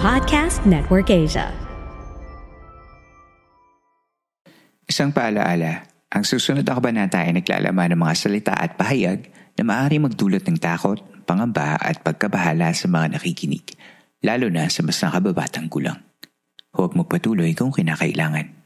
Podcast Network Asia. Isang paalaala, ang susunod na kabanata ay naglalaman ng mga salita at pahayag na maaari magdulot ng takot, pangamba at pagkabahala sa mga nakikinig, lalo na sa mas nakababatang gulang. Huwag magpatuloy kung kinakailangan.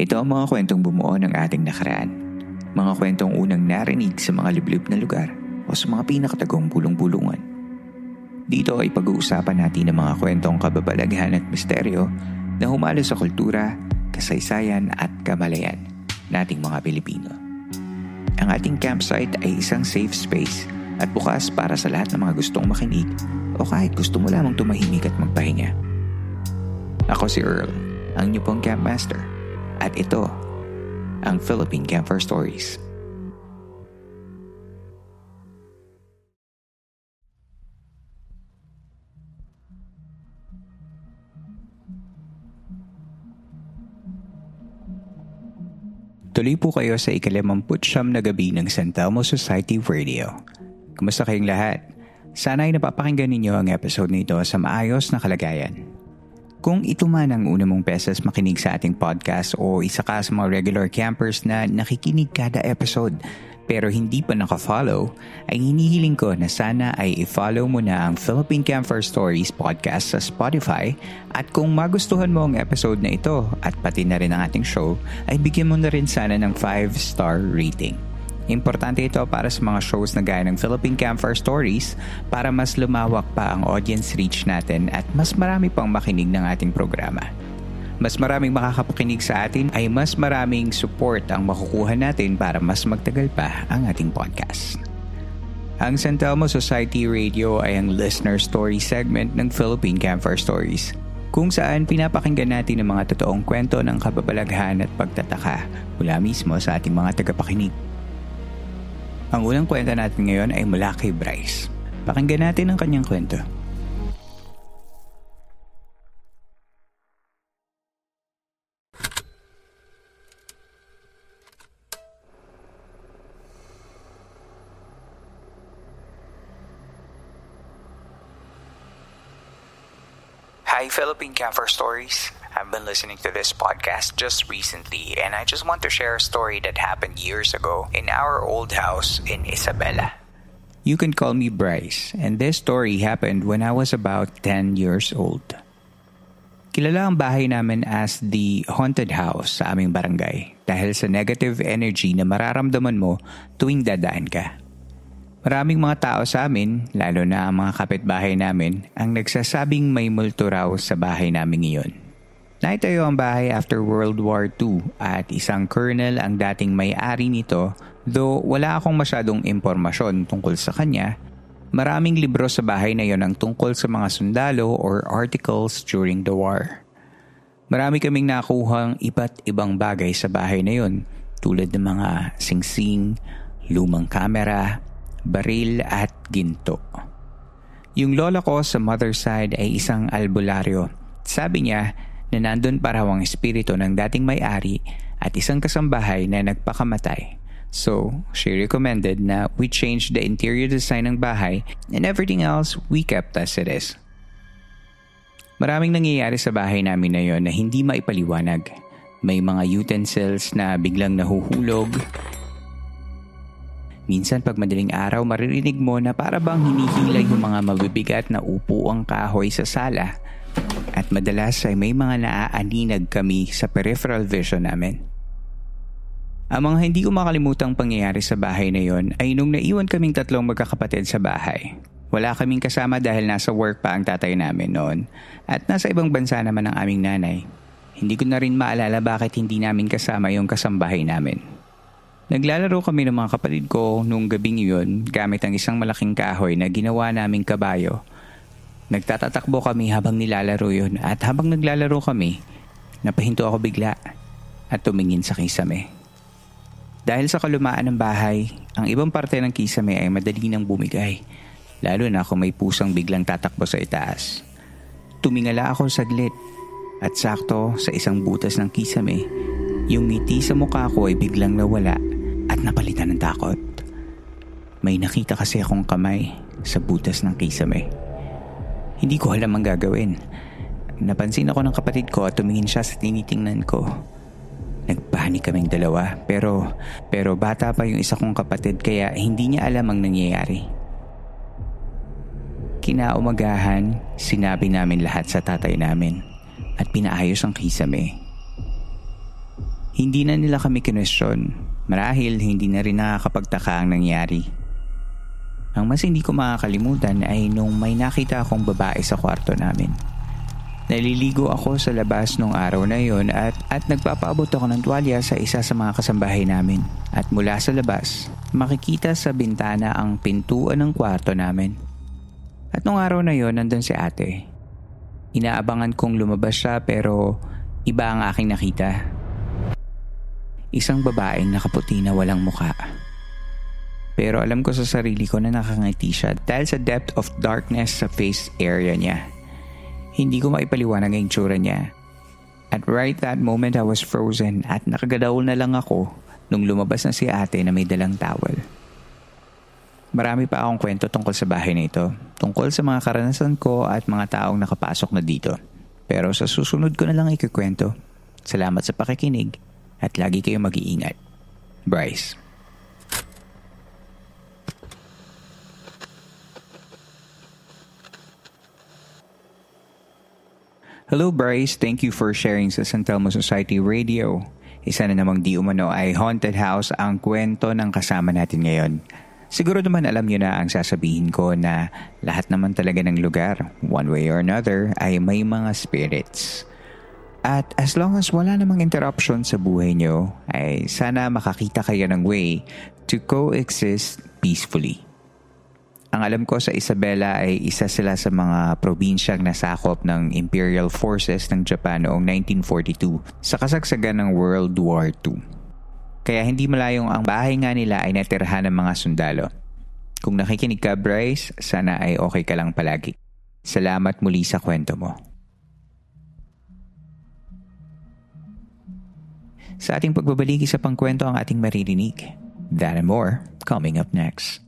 Ito ang mga kwentong bumuo ng ating nakaraan. Mga kwentong unang narinig sa mga liblib na lugar o sa mga pinakatagong bulong-bulungan. Dito ay pag-uusapan natin ang mga kwentong kababalaghan at misteryo na humalo sa kultura, kasaysayan at kamalayan nating mga Pilipino. Ang ating campsite ay isang safe space at bukas para sa lahat ng mga gustong makinig o kahit gusto mo lamang tumahimik at magpahinga. Ako si Earl, ang niyo pong campmaster. At ito, ang Philippine Camper Stories. Tuloy po kayo sa ikalimamput siyam na gabi ng San Telmo Society Radio. Kumusta kayong lahat? Sana ay napapakinggan ninyo ang episode nito sa maayos na kalagayan. Kung ito man ang una mong beses makinig sa ating podcast o isa ka sa mga regular campers na nakikinig kada episode pero hindi pa nakafollow, ay hinihiling ko na sana ay i-follow mo na ang Philippine Camper Stories podcast sa Spotify at kung magustuhan mo ang episode na ito at pati na rin ang ating show, ay bigyan mo na rin sana ng 5-star rating. Importante ito para sa mga shows na gaya ng Philippine Campfire Stories para mas lumawak pa ang audience reach natin at mas marami pang makinig ng ating programa. Mas maraming makakapakinig sa atin ay mas maraming support ang makukuha natin para mas magtagal pa ang ating podcast. Ang San Telmo Society Radio ay ang listener story segment ng Philippine Campfire Stories kung saan pinapakinggan natin ang mga totoong kwento ng kababalaghan at pagtataka mula mismo sa ating mga tagapakinig. Ang unang kwento natin ngayon ay mula kay Bryce. Pakinggan natin ang kanyang kwento. Hi, Philippine Camper Stories. I've been listening to this podcast just recently, and I just want to share a story that happened years ago in our old house in Isabela. You can call me Bryce, and this story happened when I was about 10 years old. Kilala ang bahay namin as the haunted house sa aming barangay dahil sa negative energy na mararamdaman mo tuwing dadaan ka. Maraming mga tao sa amin, lalo na ang mga kapitbahay namin, ang nagsasabing may multo raw sa bahay namin ngayon. Naitayo ang bahay after World War II at isang colonel ang dating may-ari nito though wala akong masyadong impormasyon tungkol sa kanya. Maraming libro sa bahay na yon ang tungkol sa mga sundalo or articles during the war. Marami kaming nakuhang iba't ibang bagay sa bahay na yon tulad ng mga singsing, lumang kamera, baril at ginto. Yung lola ko sa mother side ay isang albularyo. Sabi niya na nandun para ang espiritu ng dating may-ari at isang kasambahay na nagpakamatay. So, she recommended na we change the interior design ng bahay and everything else we kept as it is. Maraming nangyayari sa bahay namin na yon na hindi maipaliwanag. May mga utensils na biglang nahuhulog, Minsan pag madaling araw maririnig mo na para bang hinihila yung mga mabibigat na upuang kahoy sa sala at madalas ay may mga naaaninag kami sa peripheral vision namin. Ang mga hindi ko makalimutang pangyayari sa bahay na yon ay nung naiwan kaming tatlong magkakapatid sa bahay. Wala kaming kasama dahil nasa work pa ang tatay namin noon at nasa ibang bansa naman ang aming nanay. Hindi ko na rin maalala bakit hindi namin kasama yung kasambahay namin. Naglalaro kami ng mga kapatid ko nung gabing iyon gamit ang isang malaking kahoy na ginawa naming kabayo. Nagtatatakbo kami habang nilalaro yun at habang naglalaro kami, napahinto ako bigla at tumingin sa kisame. Dahil sa kalumaan ng bahay, ang ibang parte ng kisame ay madali nang bumigay lalo na kung may pusang biglang tatakbo sa itaas. Tumingala ako saglit at sakto sa isang butas ng kisame, yung ngiti sa mukha ko ay biglang nawala at napalitan ng takot. May nakita kasi akong kamay sa butas ng kisame. Hindi ko alam ang gagawin. Napansin ako ng kapatid ko at tumingin siya sa tinitingnan ko. Nagpanik kaming dalawa pero pero bata pa yung isa kong kapatid kaya hindi niya alam ang nangyayari. Kinaumagahan, sinabi namin lahat sa tatay namin at pinaayos ang kisame. Hindi na nila kami kinwestiyon marahil hindi na rin nakakapagtaka ang nangyari. Ang mas hindi ko makakalimutan ay nung may nakita akong babae sa kwarto namin. Naliligo ako sa labas nung araw na yon at, at nagpapaabot ako ng tuwalya sa isa sa mga kasambahay namin. At mula sa labas, makikita sa bintana ang pintuan ng kwarto namin. At nung araw na yon nandun si ate. Inaabangan kong lumabas siya pero iba ang aking nakita. Isang babaeng nakaputi na walang muka. Pero alam ko sa sarili ko na nakangiti siya dahil sa depth of darkness sa face area niya. Hindi ko maipaliwanag ang tsura niya. At right that moment I was frozen at nakagadaol na lang ako nung lumabas na si ate na may dalang towel. Marami pa akong kwento tungkol sa bahay na ito, tungkol sa mga karanasan ko at mga taong nakapasok na dito. Pero sa susunod ko na lang ikikwento. Salamat sa pakikinig at lagi kayong mag-iingat. Bryce Hello Bryce, thank you for sharing sa San Telmo Society Radio. Isa na namang di umano ay haunted house ang kwento ng kasama natin ngayon. Siguro naman alam niyo na ang sasabihin ko na lahat naman talaga ng lugar, one way or another, ay may mga spirits. At as long as wala namang interruption sa buhay niyo, ay sana makakita kayo ng way to coexist peacefully. Ang alam ko sa Isabela ay isa sila sa mga probinsyang nasakop ng Imperial Forces ng Japan noong 1942 sa kasagsagan ng World War II. Kaya hindi malayong ang bahay nga nila ay natirhan ng mga sundalo. Kung nakikinig ka Bryce, sana ay okay ka lang palagi. Salamat muli sa kwento mo. Sa ating pagbabalik sa pangkwento ang ating maririnig. That and more coming up next.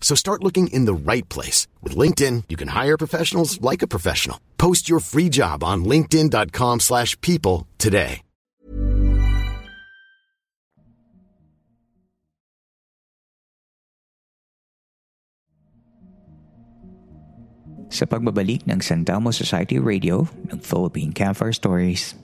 So start looking in the right place. With LinkedIn, you can hire professionals like a professional. Post your free job on linkedin.com slash people today. Sa pagbabalik ng San Telmo Society Radio ng Philippine Campfire Stories.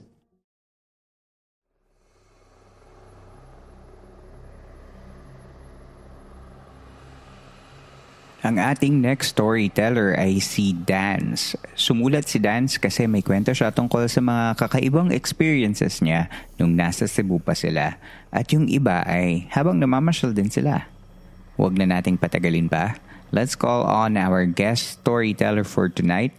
Ang ating next storyteller ay si Dance. Sumulat si Dance kasi may kwento siya tungkol sa mga kakaibang experiences niya nung nasa Cebu pa sila. At yung iba ay habang namamasyal din sila. Huwag na nating patagalin pa. Let's call on our guest storyteller for tonight,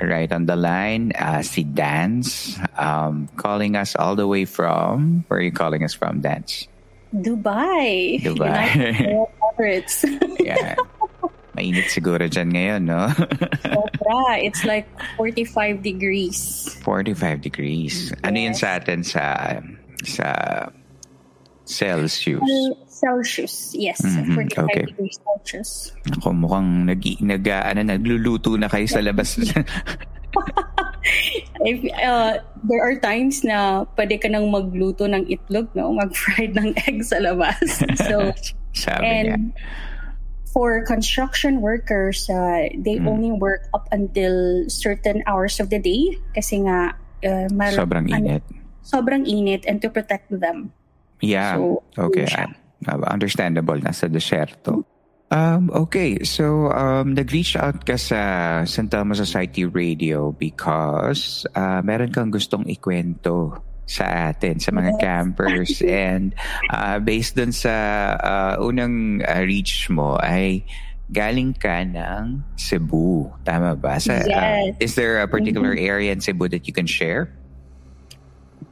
right on the line, uh, si Dance, um, calling us all the way from, where are you calling us from, Dance? Dubai. Dubai. Emirates. yeah. Mainit siguro dyan ngayon, no? Sobra. It's like 45 degrees. 45 degrees. Yes. Ano yun sa atin sa, sa Celsius? Uh, Celsius, yes. Mm-hmm. 45 okay. degrees Celsius. Ako, mukhang nag, nag, ano, nagluluto na kayo sa labas. If, uh, there are times na pwede ka nang magluto ng itlog, no? Mag-fried ng egg sa labas. So, Sabi and niya. for construction workers, uh, they mm. only work up until certain hours of the day kasi nga uh, mar- sobrang init. Ano, sobrang init and to protect them. Yeah. So, okay. Uh, understandable, nasa desierto. Um, okay, so um, nag-reach out ka sa San Telmo Society Radio because uh, meron kang gustong ikwento sa atin, sa mga campers. And uh, based dun sa uh, unang uh, reach mo ay galing ka ng Cebu. Tama ba? Sa, yes. Uh, is there a particular mm-hmm. area in Cebu that you can share?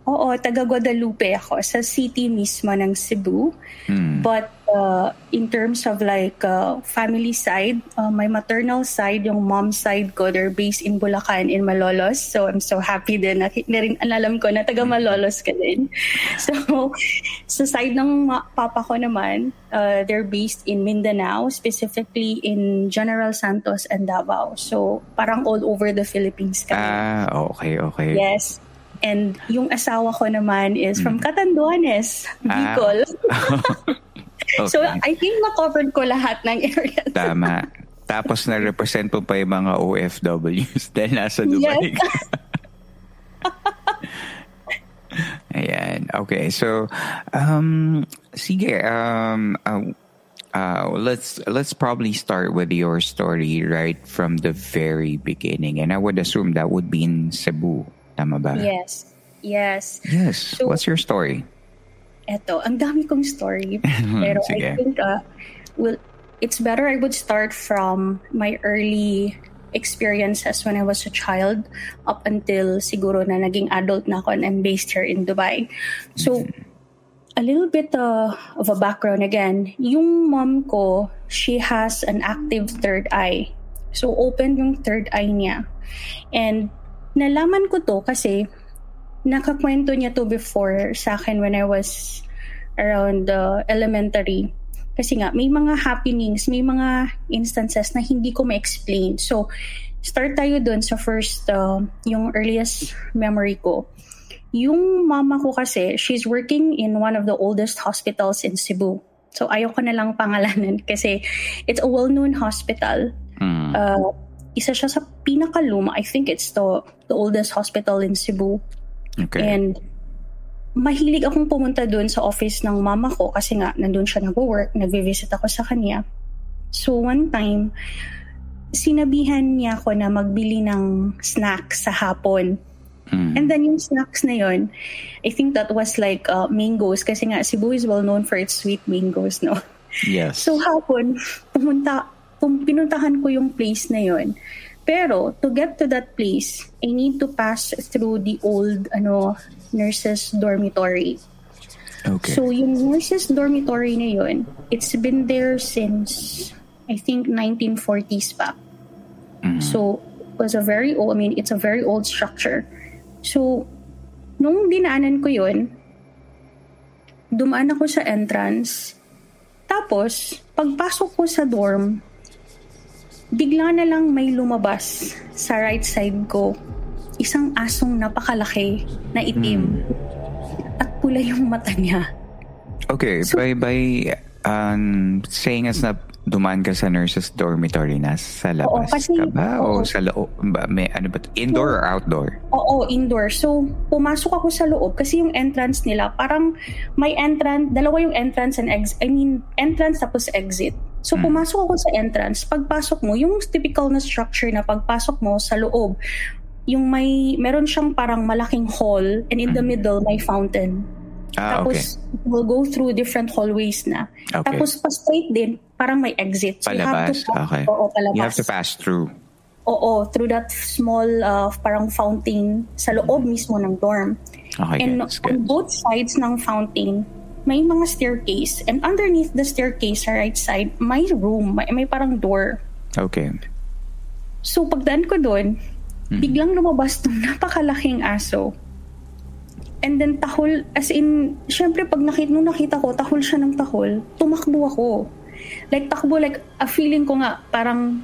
Oo, taga Guadalupe ako sa city mismo ng Cebu. Hmm. But uh, in terms of like uh, family side, uh, my maternal side, yung mom side ko, they're based in Bulacan, in Malolos. So I'm so happy din na, na rin alam ko na taga Malolos ka din. So sa side ng papa ko naman, uh, they're based in Mindanao, specifically in General Santos and Davao. So parang all over the Philippines kami. Ah, okay, okay. Yes. And yung asawa ko naman is from mm. Catanduanes, ah. Bicol. Ah. okay. So I think na-covered ko lahat ng area. Tama. Tapos na-represent po pa yung mga OFWs dahil nasa Dubai. Yes. Ayan. Okay. So, um, sige. Um, uh, uh, let's let's probably start with your story right from the very beginning, and I would assume that would be in Cebu. Tama ba? Yes. Yes. Yes. So, What's your story? Eto, ang dami kong story. Pero I think, uh, well, it's better I would start from my early experiences when I was a child up until siguro na naging adult na ako and I'm based here in Dubai. So, mm-hmm. a little bit uh, of a background again. Yung mom ko, she has an active third eye. So, open yung third eye niya. And Nalaman ko to kasi nakakwento niya to before sa akin when I was around uh, elementary. Kasi nga, may mga happenings, may mga instances na hindi ko ma-explain. So, start tayo dun sa first, uh, yung earliest memory ko. Yung mama ko kasi, she's working in one of the oldest hospitals in Cebu. So, ayoko na lang pangalanan kasi it's a well-known hospital. Mm. Uh, isa siya sa pinakaluma. I think it's the, the oldest hospital in Cebu. Okay. And mahilig akong pumunta doon sa office ng mama ko kasi nga nandun siya nag-work, nag-visit ako sa kanya. So one time, sinabihan niya ako na magbili ng snacks sa hapon. Mm. And then yung snacks na yon, I think that was like uh, mangoes kasi nga Cebu is well known for its sweet mangoes, no? Yes. So hapon, pumunta kung pinuntahan ko yung place na yon. Pero to get to that place, I need to pass through the old ano nurses dormitory. Okay. So yung nurses dormitory na yun, it's been there since I think 1940s pa. Mm-hmm. So it was a very old, I mean, it's a very old structure. So nung dinaanan ko yun, dumaan ako sa entrance. Tapos, pagpasok ko sa dorm, bigla na lang may lumabas sa right side ko. Isang asong napakalaki na itim. Mm. At pula yung mata niya. Okay, so, by by um, saying us na dumaan ka sa nurses dormitory na sa labas oo, kasi, ka ba? Oo. O sa loob? May ano ba? Indoor or outdoor? Oo, indoor. So, pumasok ako sa loob kasi yung entrance nila, parang may entrance, dalawa yung entrance and exit. I mean, entrance tapos exit. So, hmm. pumasok ako sa entrance. Pagpasok mo, yung typical na structure na pagpasok mo sa loob, yung may, meron siyang parang malaking hall and in the hmm. middle, may fountain. Ah, Tapos, okay. we'll go through different hallways na. Okay. Tapos, pa-straight din, parang may exit. So palabas, you have to, okay. Oo, palabas. You have to pass through. Oo, through that small uh, parang fountain sa loob mismo ng dorm. Okay, And on both sides ng fountain, may mga staircase. And underneath the staircase sa right side, may room. May, may parang door. Okay. So pagdaan ko doon, mm-hmm. biglang lumabas tong napakalaking aso. And then tahol, as in, syempre pag nakita, nung nakita ko, tahol siya ng tahol, tumakbo ako. Like takbo, like a feeling ko nga, parang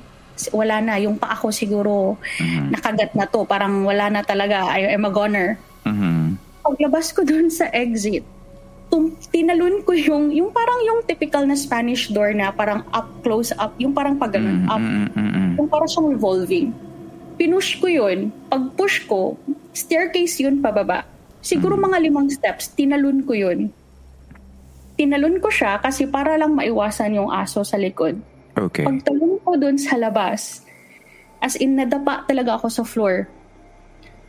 wala na, yung pa ako siguro mm-hmm. nakagat na to, parang wala na talaga, I am a goner. Mm-hmm. Paglabas ko dun sa exit, tum- tinalon ko yung, yung parang yung typical na Spanish door na parang up, close up, yung parang pag ganun, up, mm-hmm. yung parang siyang revolving. Pinush ko yun, pag push ko, staircase yun pababa Siguro mga limang steps, tinalon ko yun. Tinalon ko siya kasi para lang maiwasan yung aso sa likod. Okay. Pagtalon ko dun sa labas, as in nadapa talaga ako sa floor.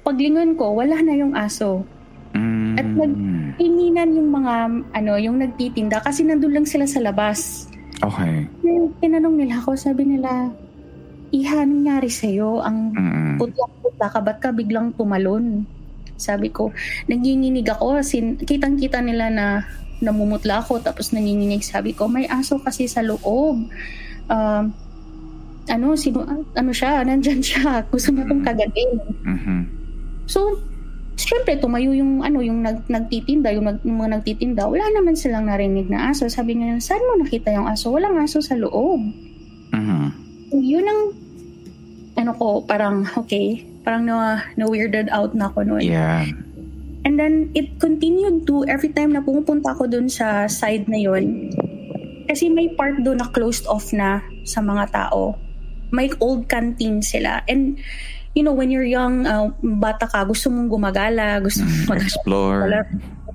Paglingon ko, wala na yung aso. Mm. At nagtinginan yung mga, ano, yung nagtitinda kasi nandun lang sila sa labas. Okay. Tinanong nila ako, sabi nila, Iha, nangyari sa'yo? Ang mm. putla-putla ka, ba't ka biglang tumalon? Sabi ko, nanginginig ako. Sin, kitang-kita nila na namumutla ako tapos nanginginig. Sabi ko, may aso kasi sa loob. Uh, ano, sino, ano siya, nandyan siya. Gusto mo itong kagatin. Mm-hmm. So, syempre tumayo yung ano yung nag, nagtitinda yung, nag, yung mga nagtitinda wala naman silang narinig na aso sabi niya saan mo nakita yung aso walang aso sa loob mm-hmm. yun ang ano ko parang okay parang na, na weirded out na ako noon. Yeah. And then it continued to every time na pumupunta ako dun sa side na yon. Kasi may part doon na closed off na sa mga tao. May old canteen sila. And you know, when you're young, uh, bata ka, gusto mong gumagala, gusto mong mag- explore. Wala,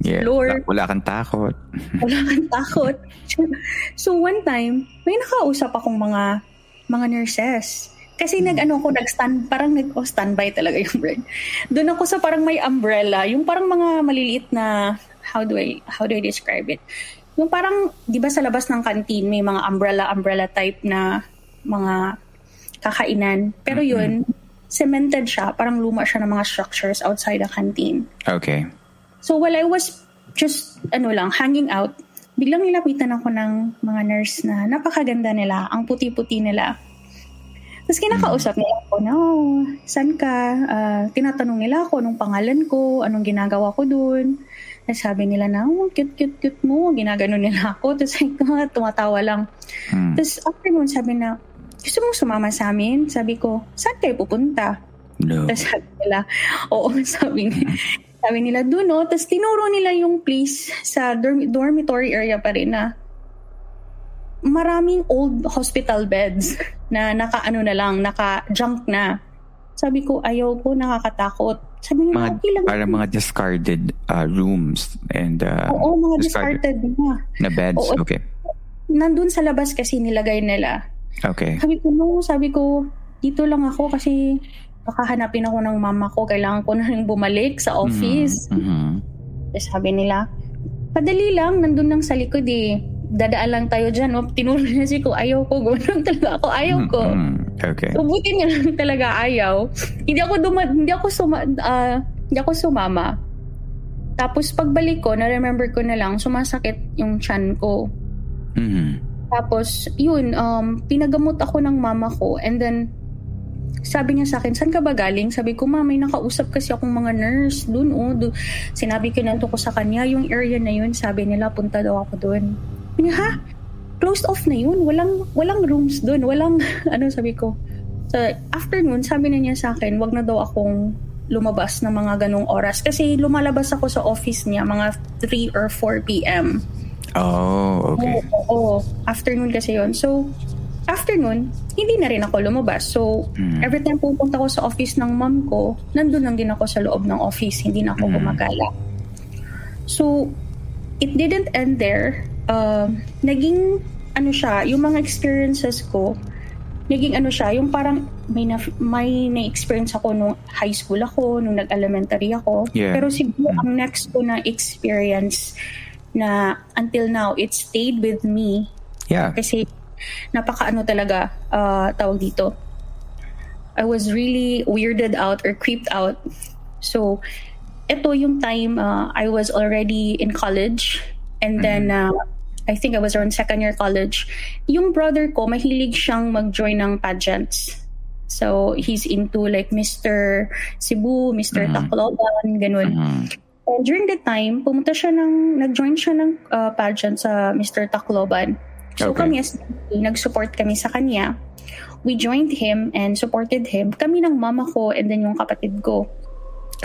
yeah. Wala, wala kang takot. wala kang takot. so one time, may nakausap akong mga mga nurses. Kasi nag ano ko nag-stand parang nag oh, standby talaga yung word. Doon ako sa parang may umbrella, yung parang mga maliliit na how do I how do I describe it? Yung parang 'di ba sa labas ng canteen may mga umbrella umbrella type na mga kakainan. Pero yun, mm-hmm. Cemented siya, parang luma siya ng mga structures outside the canteen. Okay. So while I was just ano lang hanging out, biglang nilapitan ako ng mga nurse na napakaganda nila, ang puti-puti nila. Tapos kinakausap nila ako na, oh, saan ka? Uh, tinatanong nila ako anong pangalan ko, anong ginagawa ko doon. Tapos sabi nila na, oh, cute, cute, cute mo. Ginagano nila ako. Tapos tumatawa lang. Hmm. Tapos after nun, sabi na, gusto mong sumama sa amin? Sabi ko, saan kayo pupunta? No. Tapos sabi nila, oo, sabi, ni, sabi nila, doon no. Tapos tinuro nila yung place sa dorm- dormitory area pa rin na maraming old hospital beds na naka-ano na lang, naka-junk na. Sabi ko, ayaw ko, nakakatakot. Sabi niya, mga, okay lang. Parang mga discarded uh, rooms and uh, Oo, mga discarded, discarded na. Na beds, Oo, okay. Nandun sa labas kasi nilagay nila. Okay. Sabi ko, no, sabi ko, dito lang ako kasi baka ako ng mama ko. Kailangan ko na rin bumalik sa office. Mm-hmm. Tapos sabi nila, padali lang, nandun lang sa likod eh dadaan lang tayo dyan. No? Tinuro niya si ko, ayaw ko. Gano'n talaga ako, ayaw ko. Mm-hmm. Okay. So, buti niya lang talaga ayaw. Hindi ako, duma- hindi ako, suma- uh, hindi ako sumama. Tapos pagbalik ko, na-remember ko na lang, sumasakit yung chan ko. Mm-hmm. Tapos, yun, um, pinagamot ako ng mama ko. And then, sabi niya sa akin, saan ka ba galing? Sabi ko, ma, may nakausap kasi akong mga nurse dun, oh. Dun. Sinabi ko na ko sa kanya, yung area na yun, sabi nila, punta daw ako dun. Niya, ha? Closed off na yun. Walang, walang rooms doon. Walang, ano sabi ko. So, afternoon, sabi na niya sa akin, wag na daw akong lumabas ng mga ganong oras. Kasi lumalabas ako sa office niya mga 3 or 4 p.m. Oh, okay. Oo, oo. Afternoon kasi yon So, after nun, hindi na rin ako lumabas. So, mm. every time pupunta ko sa office ng mom ko, nandun lang din ako sa loob ng office. Hindi na ako mm. gumagala. So, it didn't end there. Uh, naging, ano siya, yung mga experiences ko, naging ano siya, yung parang may na, may na-experience ako nung high school ako, nung nag-elementary ako. Yeah. Pero siguro mm. ang next ko na experience na until now, it stayed with me. Yeah. Kasi napaka-ano talaga uh, tawag dito. I was really weirded out or creeped out. So, ito yung time uh, I was already in college and then mm-hmm. uh, I think I was around second year college. Yung brother ko, mahilig siyang mag-join ng pageants. So, he's into like Mr. Cebu, Mr. Mm-hmm. Tacloban, ganun. Mm-hmm. And during that time, pumunta siya ng, nag-join siya ng uh, pageant sa Mr. Tacloban. So okay. kami as nag-support kami sa kanya. We joined him and supported him. Kami ng mama ko and then yung kapatid ko.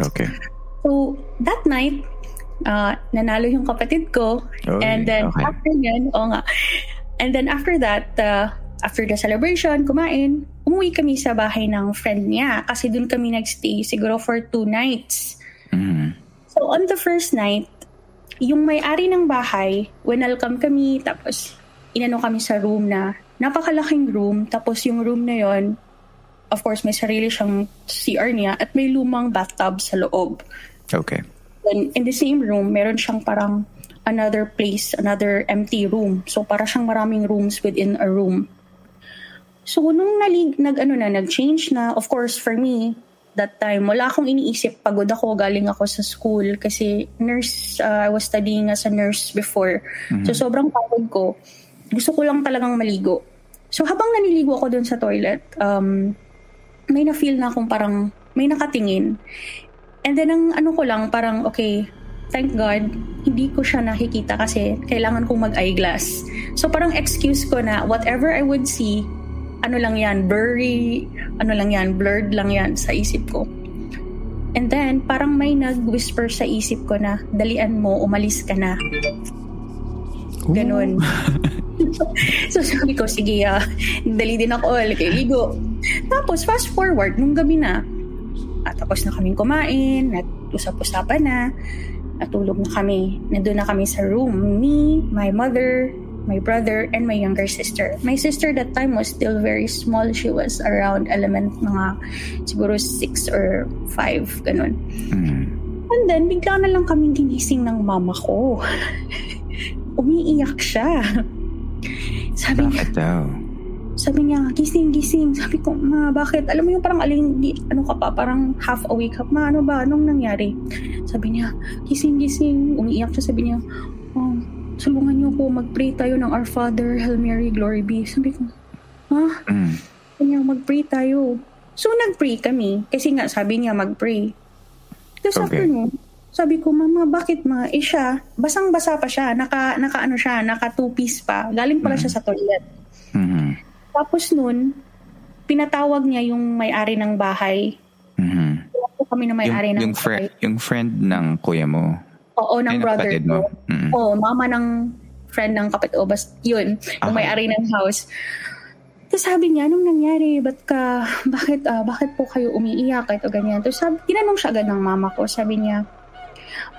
Okay. So that night, uh, nanalo yung kapatid ko. Okay. And then okay. after yun, oh nga. And then after that, uh, after the celebration, kumain, umuwi kami sa bahay ng friend niya kasi doon kami nagstay siguro for two nights. On the first night, yung may-ari ng bahay, welcome kami, tapos inano kami sa room na napakalaking room. Tapos yung room na yon of course, may sarili siyang CR niya at may lumang bathtub sa loob. Okay. Then, in the same room, meron siyang parang another place, another empty room. So, para siyang maraming rooms within a room. So, nung nalig, nag, ano na, nag-change na, of course, for me, that time, wala akong iniisip. Pagod ako, galing ako sa school kasi nurse, uh, I was studying as a nurse before. Mm-hmm. So, sobrang pagod ko gusto ko lang talagang maligo. So habang naniligo ako doon sa toilet, um, may na-feel na akong parang may nakatingin. And then ang ano ko lang parang okay, thank God, hindi ko siya nakikita kasi kailangan kong mag-eyeglass. So parang excuse ko na whatever I would see, ano lang yan, blurry, ano lang yan, blurred lang yan sa isip ko. And then, parang may nag-whisper sa isip ko na, dalian mo, umalis ka na. Ganun. so sabi ko, sige, uh, dali din ako, ligo. Tapos fast forward, nung gabi na, at tapos na kaming kumain, at usap-usapan na, natulog na kami. Nandun na kami sa room. Me, my mother, my brother, and my younger sister. My sister that time was still very small. She was around element mga siguro 6 or 5, ganun. Mm. And then, bigla na lang kaming ginising ng mama ko. Umiiyak siya. Sabi bakit niya, daw? Sabi niya, gising, gising. Sabi ko, ma, bakit? Alam mo yung parang aling, ano ka pa, parang half awake ka. Ma, ano ba? Anong nangyari? Sabi niya, gising, gising. Umiiyak siya. Sabi niya, oh, sulungan niyo po, mag-pray tayo ng Our Father, Hail Mary, Glory be. Sabi ko, ha? Mm. Sabi niya, mag-pray tayo. So, nag-pray kami. Kasi nga, sabi niya, mag-pray. Tapos okay. after sabi ko, Mama, bakit ma? Eh siya, basang-basa pa siya. Naka, naka ano siya, naka two-piece pa. Galing pala mm-hmm. siya sa toilet. Mm-hmm. Tapos nun, pinatawag niya yung may-ari ng bahay. Mm-hmm. kami na may-ari yung, ng yung bahay. yung friend ng kuya mo? Oo, ng Ay, brother mo? Mm-hmm. Oo, mama ng friend ng kapit. O, bas, yun, yung may-ari ng house. Tapos sabi niya, anong nangyari? Ba't ka, bakit, uh, bakit po kayo umiiyak? Ito ganyan. Tapos sabi, tinanong siya agad ng mama ko. Sabi niya,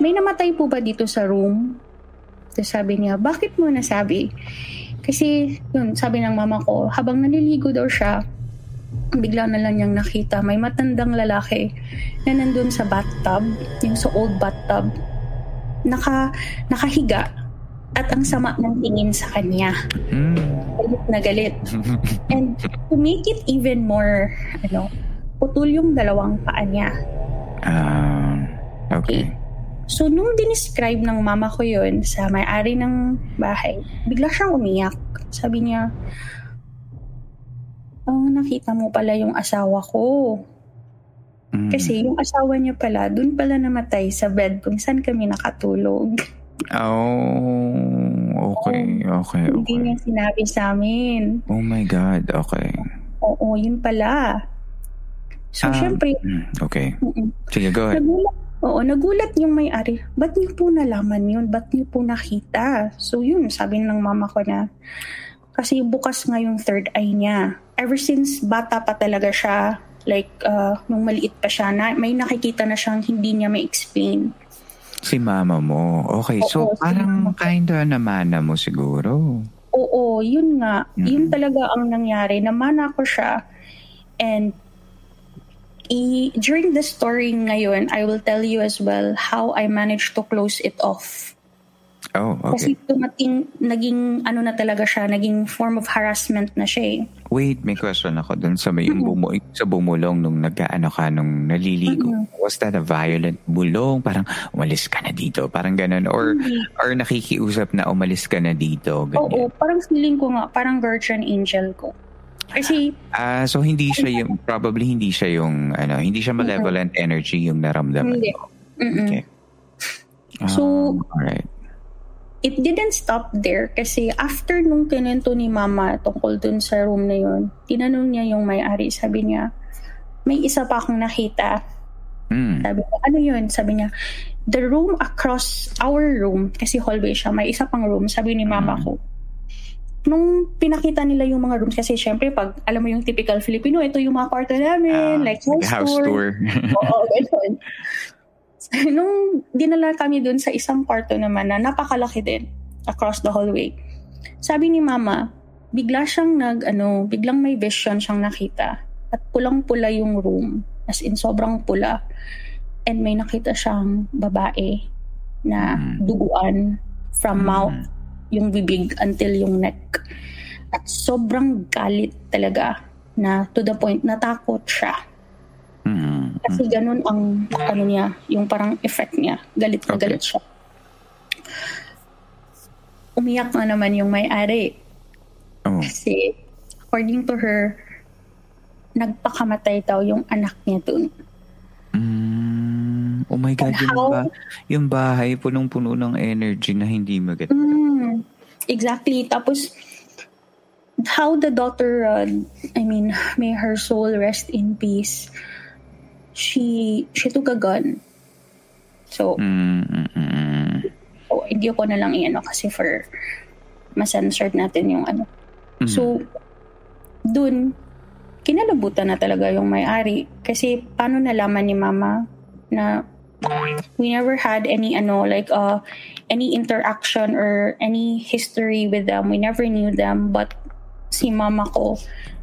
may namatay po ba dito sa room? So sabi niya, bakit mo nasabi? Kasi, yun, sabi ng mama ko, habang naliligo daw siya, bigla na lang niyang nakita, may matandang lalaki na nandun sa bathtub, yung sa old bathtub, naka, nakahiga at ang sama ng tingin sa kanya. Mm. Galit na galit. And to make it even more, ano, putol yung dalawang paa niya. Um, okay. okay. So, nung dinescribe ng mama ko yun sa may-ari ng bahay, bigla siyang umiyak. Sabi niya, oh, nakita mo pala yung asawa ko. Mm. Kasi yung asawa niya pala, dun pala namatay sa bed kung saan kami nakatulog. Oh, okay, okay, okay. Hindi niya sinabi sa amin. Oh my God, okay. Oo, yun pala. So, um, syempre... Mm, okay. Sige, go ahead. Nagulat, Oo, nagulat yung may-ari. Ba't niyo po nalaman yun? Ba't niyo po nakita? So yun, sabi ng mama ko na, Kasi bukas nga yung third eye niya. Ever since bata pa talaga siya, like uh, nung maliit pa siya, na, may nakikita na siyang hindi niya ma-explain. Si mama mo. Okay, Oo, so parang si kinda namana mo siguro. Oo, yun nga. Mm-hmm. Yun talaga ang nangyari. Namana ko siya. And i- during the story ngayon, I will tell you as well how I managed to close it off. Oh, okay. Kasi tumating, naging ano na talaga siya, naging form of harassment na siya eh. Wait, may question ako dun sa may mm-hmm. bumu- sa bumulong nung nagkaano ka nung naliligo. Mm-hmm. Was that a violent bulong? Parang umalis ka na dito, parang ganun or mm-hmm. or nakikiusap na umalis ka na dito, ganyan. Oo, parang feeling ko nga, parang guardian angel ko. Kasi Ah, uh, so hindi siya yung probably hindi siya yung ano, hindi siya malevolent mm-hmm. energy yung naramdaman hindi. mo. Mm-mm. Okay. So, um, all right it didn't stop there kasi after nung kinento ni mama tungkol dun sa room na yun, tinanong niya yung may-ari. Sabi niya, may isa pa akong nakita. Mm. Sabi niya, ano yun? Sabi niya, the room across our room, kasi hallway siya, may isa pang room. Sabi ni mama mm. ko, nung pinakita nila yung mga rooms, kasi syempre, pag alam mo yung typical Filipino, ito yung mga kwarto namin, uh, like house, house tour. tour. Oo, ganun. nung dinala kami dun sa isang kwarto naman na napakalaki din across the hallway. Sabi ni mama, bigla siyang nag, ano, biglang may vision siyang nakita. At pulang-pula yung room. As in, sobrang pula. And may nakita siyang babae na mm. duguan from mm. mouth, yung bibig until yung neck. At sobrang galit talaga na to the point natakot siya Mm-hmm. Kasi ganun ang ano niya, yung parang effect niya. Galit na okay. galit siya. Umiyak nga naman yung may-ari. Oh. Kasi according to her, nagpakamatay daw yung anak niya dun. Mm, oh my God, yung, ba, yung bahay punong-puno ng energy na hindi maganda. Mm, exactly. Tapos, how the daughter, uh, I mean, may her soul rest in peace she she took a gun. So, mm-hmm. so hindi ko na lang iano kasi for masensored natin yung ano. Mm-hmm. So, dun, kinalabutan na talaga yung may-ari. Kasi paano nalaman ni mama na we never had any ano like uh any interaction or any history with them. We never knew them but si mama ko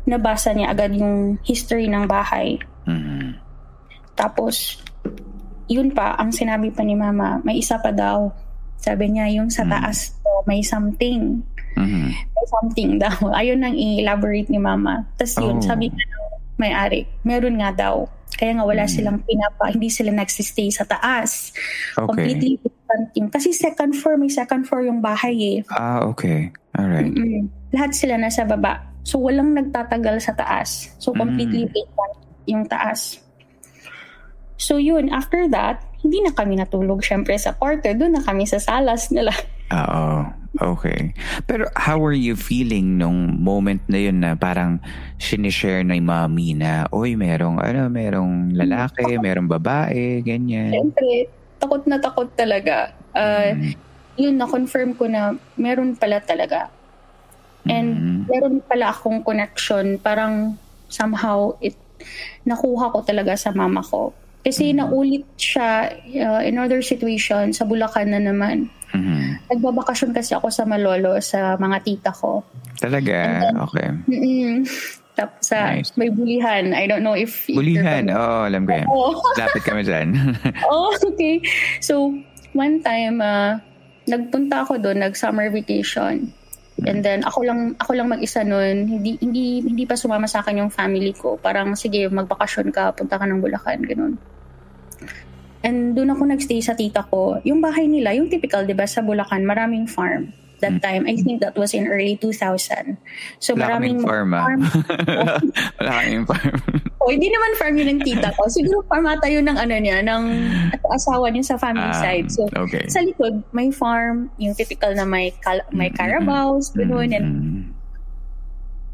nabasa niya agad yung history ng bahay. Mm-hmm. Tapos, yun pa, ang sinabi pa ni mama, may isa pa daw. Sabi niya, yung sa mm. taas to, may something. Mm-hmm. May something daw. Ayun nang i-elaborate ni mama. Tapos yun, oh. sabi niya, may-ari, meron nga daw. Kaya nga wala mm. silang pinapa, hindi sila nagsistay sa taas. Okay. Completely different team. Kasi second floor, may second floor yung bahay eh. Ah, okay. Alright. Mm-mm. Lahat sila nasa baba. So walang nagtatagal sa taas. So completely mm. vacant yung taas. So yun, after that, hindi na kami natulog syempre sa kwarto. Doon na kami sa salas nila. Oo. Okay. Pero how were you feeling nung moment na yun na parang sinishare na yung mami na, oy, merong, ano, merong lalaki, merong babae, ganyan. Siyempre, takot na takot talaga. Uh, mm. Yun, na-confirm ko na meron pala talaga. And mm. meron pala akong connection. Parang somehow it nakuha ko talaga sa mama ko. Kasi mm-hmm. naulit siya uh, in other situation sa Bulacan na naman. Mm-hmm. Nagbabakasyon kasi ako sa Malolo sa mga tita ko. Talaga? Then, okay. Mm-mm. Tapos sa nice. may bulihan. I don't know if... Bulihan? Oo, oh, alam ko yan. Oh. Lapit kami dyan. oh, okay. So, one time, uh, nagpunta ako doon, nag-summer vacation. And then ako lang ako lang mag-isa noon, hindi hindi hindi pa sumama sa akin yung family ko. Parang sige, magbakasyon ka, punta ka ng Bulacan, ganun. And doon ako nagstay sa tita ko. Yung bahay nila, yung typical, 'di ba, sa Bulacan, maraming farm that hmm. time. I think that was in early 2000. So Wala maraming farm. Ah. farm. Wala kaming farm. o, oh, hindi naman farm yun ng tita ko. Siguro farm ata yun ng ano niya, ng asawa niya sa family um, side. So, okay. sa likod, may farm, yung typical na may, cal- may carabaos, mm-hmm. gano'n. And,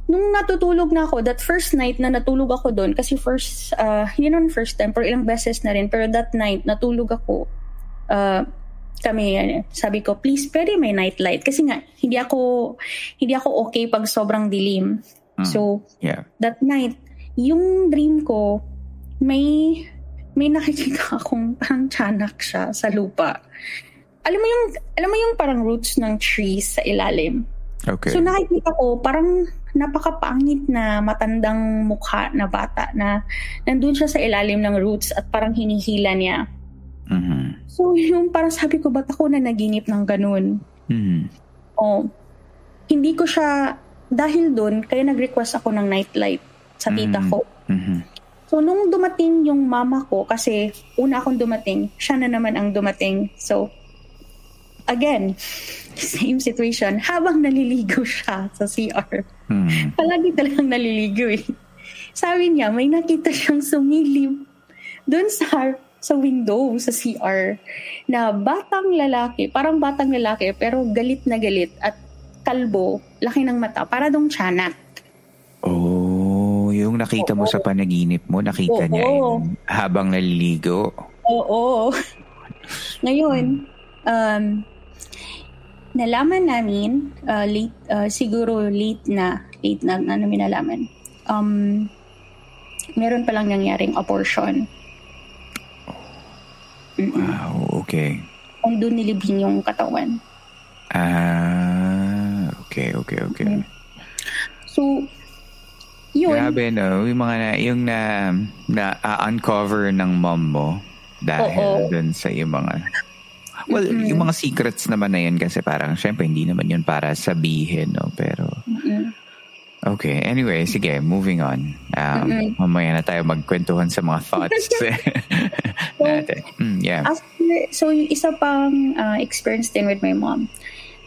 nung natutulog na ako, that first night na natulog ako doon, kasi first, uh, hindi naman first time, pero ilang beses na rin, pero that night, natulog ako, uh, kami, sabi ko, please, pwede may night light. Kasi nga, hindi ako, hindi ako okay pag sobrang dilim. Mm. So, yeah. that night, yung dream ko, may, may nakikita akong parang tiyanak siya sa lupa. Alam mo yung, alam mo yung parang roots ng trees sa ilalim. Okay. So nakikita ko, parang napakapangit na matandang mukha na bata na nandun siya sa ilalim ng roots at parang hinihila niya. Mm-hmm. So yung parang sabi ko, ba't ako na naginip ng ganun? Mm-hmm. Oh, hindi ko siya, dahil doon, kaya nag-request ako ng nightlight sa tita mm-hmm. ko. Mm-hmm. So nung dumating yung mama ko, kasi una akong dumating, siya na naman ang dumating. So again, same situation, habang naliligo siya sa CR. Hmm. Palagi talagang naliligo eh. Sabi niya, may nakita siyang sumilip doon sa sa window sa CR na batang lalaki, parang batang lalaki pero galit na galit at kalbo, laki ng mata, para dong tiyanak. Oh, yung nakita Oo. mo sa panaginip mo, nakita Oo. niya yun habang naliligo. Oo. Ngayon, um, nalaman namin, uh, late, uh, siguro late na, late na, na namin nalaman, um, meron palang nangyaring abortion. Mm-mm. Wow, okay. Kung doon nilibing yung katawan. Ah, okay, okay, okay. Mm-hmm. So, yun. Grabe, no? Yung mga na, yung na, na uh, uncover ng mom mo dahil dun sa yung mga Well, mm-hmm. yung mga secrets naman na yan kasi parang syempre hindi naman yun para sabihin, no? Pero, mm-hmm. Okay. Anyway, sige, moving on. Um, mm-hmm. Mamaya na tayo magkwentuhan sa mga thoughts natin. Mm, yeah. After, so, yung isa pang uh, experience din with my mom,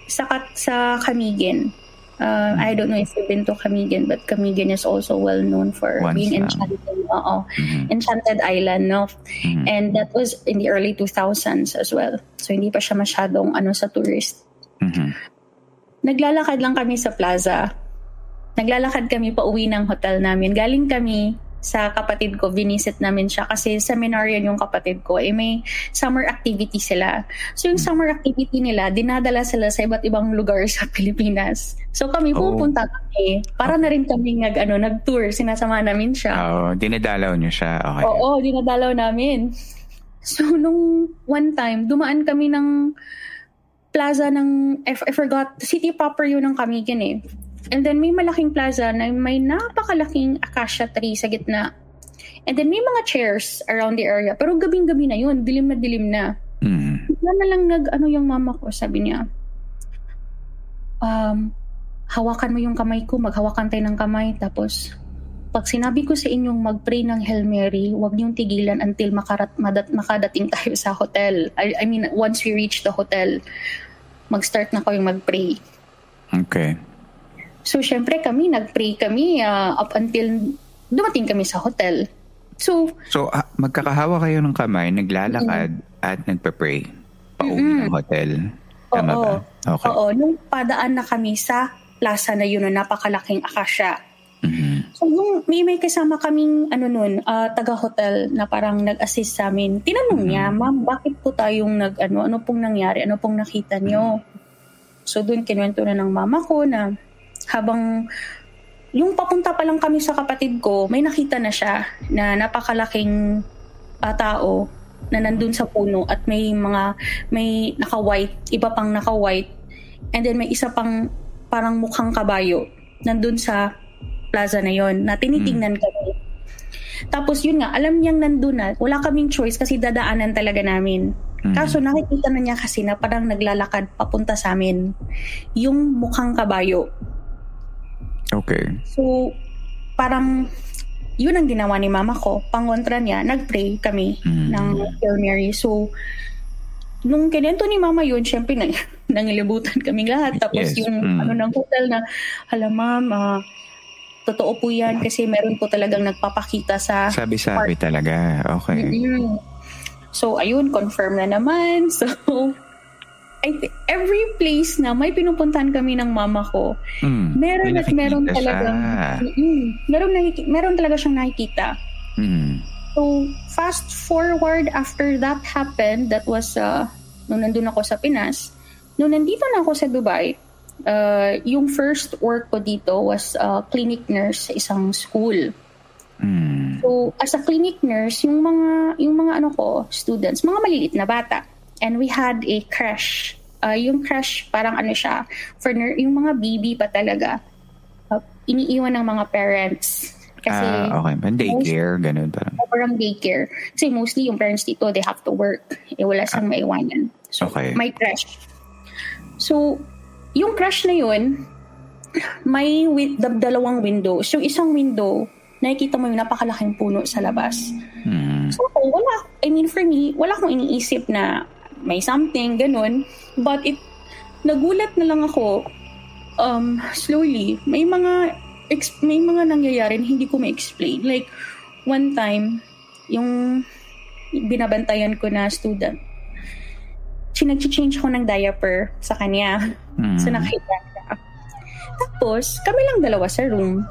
sa, sa Kamigin, Uh, I don't know if you've been to Camigan, but Camigan is also well known for Once being enchanted, uh, mm-hmm. enchanted island, no? Mm-hmm. And that was in the early 2000s as well. So hindi pa siya masyadong ano sa tourist. Mm-hmm. Naglalakad lang kami sa plaza. Naglalakad kami pa uwi ng hotel namin. Galing kami sa kapatid ko, binisit namin siya kasi seminaryan yung kapatid ko, eh may summer activity sila. So yung summer activity nila, dinadala sila sa iba't ibang lugar sa Pilipinas. So kami oh. pupunta kami, para na rin kami nag, ano, nag-tour, sinasama namin siya. Oo, oh, dinadalaw niyo siya. Okay. Oo, dinadalaw namin. So nung one time, dumaan kami ng plaza ng, I, I forgot, city proper yun ng Kamigan eh. And then may malaking plaza na may napakalaking acacia tree sa gitna. And then may mga chairs around the area. Pero gabing-gabi na yun. Dilim na dilim na. Mm. Na lang nag, ano yung mama ko, sabi niya, um, hawakan mo yung kamay ko, maghawakan tayo ng kamay. Tapos, pag sinabi ko sa inyong mag-pray ng Hail Mary, huwag niyong tigilan until makarat, madat, makadating tayo sa hotel. I, I mean, once we reach the hotel, mag-start na ko yung mag-pray. Okay. So, syempre kami, nag-pray kami uh, up until dumating kami sa hotel. So, so uh, magkakahawa kayo ng kamay, naglalakad mm-hmm. at nagpe-pray pauwi mm-hmm. ng hotel. Tama oo, ba? Okay. Oo, nung padaan na kami sa plaza na yun na napakalaking akasya. Mm-hmm. So, yung may, may kasama kaming ano nun, uh, taga-hotel na parang nag-assist sa amin. Tinanong mm-hmm. niya, ma'am, bakit po tayong nag, ano, ano pong nangyari? Ano pong nakita niyo? Mm-hmm. So, doon kinuwento na ng mama ko na habang yung papunta pa lang kami sa kapatid ko, may nakita na siya na napakalaking uh, tao na nandun sa puno at may mga may naka-white, iba pang naka-white and then may isa pang parang mukhang kabayo nandun sa plaza na yon na tinitingnan mm. kami. Tapos yun nga, alam niyang nandun na, wala kaming choice kasi dadaanan talaga namin. Mm. Kaso nakikita na niya kasi na parang naglalakad papunta sa amin yung mukhang kabayo. Okay. So, parang yun ang ginawa ni mama ko. Pangontra niya, nag-pray kami mm. ng Hail Mary. So, nung kinento ni mama yun, syempre nang, nangilibutan kami lahat. Tapos yes. yung mm. ano ng hotel na, hala ma'am, uh, totoo po yan kasi meron po talagang nagpapakita sa... Sabi-sabi talaga. Okay. Mm-hmm. So, ayun, confirm na naman. So, I th- every place na may pinupuntahan kami ng mama ko, mm, meron at meron talaga mm, meron, nakik- meron talaga siyang nakikita. Mm. So, fast forward after that happened, that was uh, nung nandun ako sa Pinas. Nung nandito na ako sa Dubai, uh, yung first work ko dito was uh, clinic nurse sa isang school. Mm. So, as a clinic nurse, yung mga yung mga ano ko, students, mga maliliit na bata. And we had a crash. Uh, yung crash, parang ano siya, for ner- yung mga baby pa talaga. Uh, iniiwan ng mga parents. Kasi, ah, okay. Man, daycare, ganun parang. Parang daycare. Kasi mostly yung parents dito, they have to work. Eh, wala siyang ah. maiwanan. So, okay. may crash. So, yung crash na yun, may wi- dalawang window. So, isang window, nakikita mo yung napakalaking puno sa labas. Hmm. So, wala, I mean, for me, wala akong iniisip na may something, ganun. But it, nagulat na lang ako, um, slowly, may mga, ex- may mga nangyayari na hindi ko ma-explain. Like, one time, yung binabantayan ko na student, sinag-change ko ng diaper sa kanya. Mm. So, nakita siya. Tapos, kami lang dalawa sa room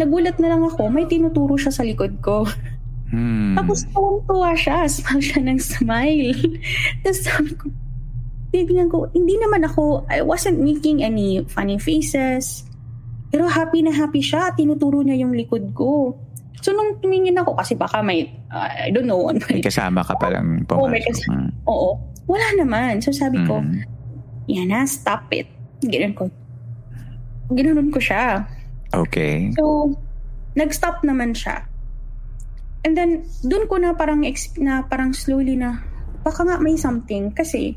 nagulat na lang ako, may tinuturo siya sa likod ko. Hmm. Tapos tuwang-tuwa siya, smile siya ng smile. Tapos sabi ko, titignan ko, hindi naman ako, I wasn't making any funny faces. Pero happy na happy siya, tinuturo niya yung likod ko. So nung tumingin ako, kasi baka may, uh, I don't know. May, may kasama ka palang pumasok. Oo, may kasama. Hmm. Oo. Wala naman. So sabi ko, hmm. yan na, stop it. Ganoon ko. Ganoon ko siya. Okay. So, nag-stop naman siya. And then, dun ko na parang, na parang slowly na, baka nga may something. Kasi,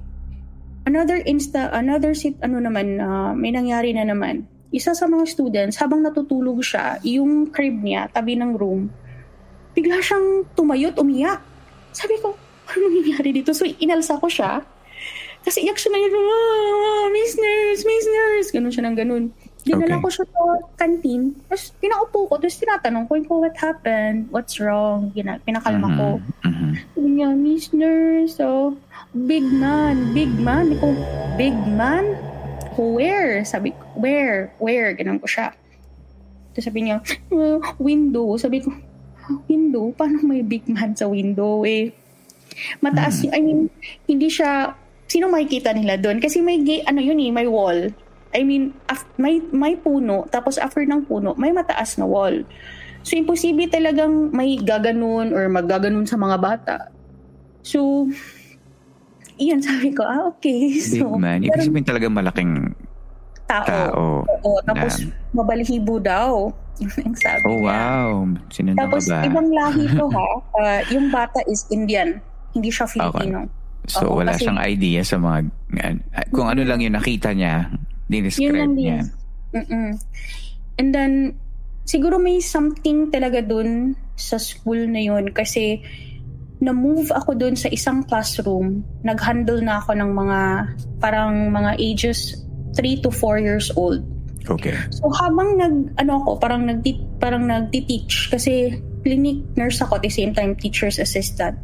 another insta, another sit, ano naman, uh, may nangyari na naman. Isa sa mga students, habang natutulog siya, yung crib niya, tabi ng room, bigla siyang tumayot, umiyak. Sabi ko, ano nangyari dito? So, inalsa ko siya. Kasi iyak siya na yun, ah, Miss Nurse, Miss Nurse. Ganun siya ng ganun. Dinala okay. ko siya sa canteen. Tapos pinaupo ko. Tapos tinatanong ko, ko what happened? What's wrong? Gina, pinakalma mm-hmm. ko. Mm-hmm. Sabi niya, Miss Nurse, so, big man, big man. Ko, big man? Where? Sabi ko, where? Where? Ganun ko siya. Tapos sabi niya, uh, window. Sabi ko, window? Paano may big man sa window eh? Mataas, mm-hmm. I mean, hindi siya, sino makikita nila doon? Kasi may, ano yun eh, may wall. I mean, af- may, may puno, tapos after ng puno, may mataas na wall. So, imposible talagang may gaganon or maggaganon sa mga bata. So, iyan sabi ko, ah, okay. So, Big man. Ibig sabihin talagang malaking tao. tao Oo, tapos na, mabalihibo daw. Yung sabi oh, wow. Sinundan Tapos, ba? ibang lahi to ha. Uh, yung bata is Indian. Hindi siya Filipino. Okay. So, Oo, wala kasi, siyang idea sa mga... Kung ano lang yung nakita niya, Dinescribe niya. Mm-mm. And then, siguro may something talaga dun sa school na yun kasi na-move ako dun sa isang classroom. Nag-handle na ako ng mga parang mga ages 3 to 4 years old. Okay. So habang nag ano ako, parang nag parang nagti-teach kasi clinic nurse ako at the same time teacher's assistant.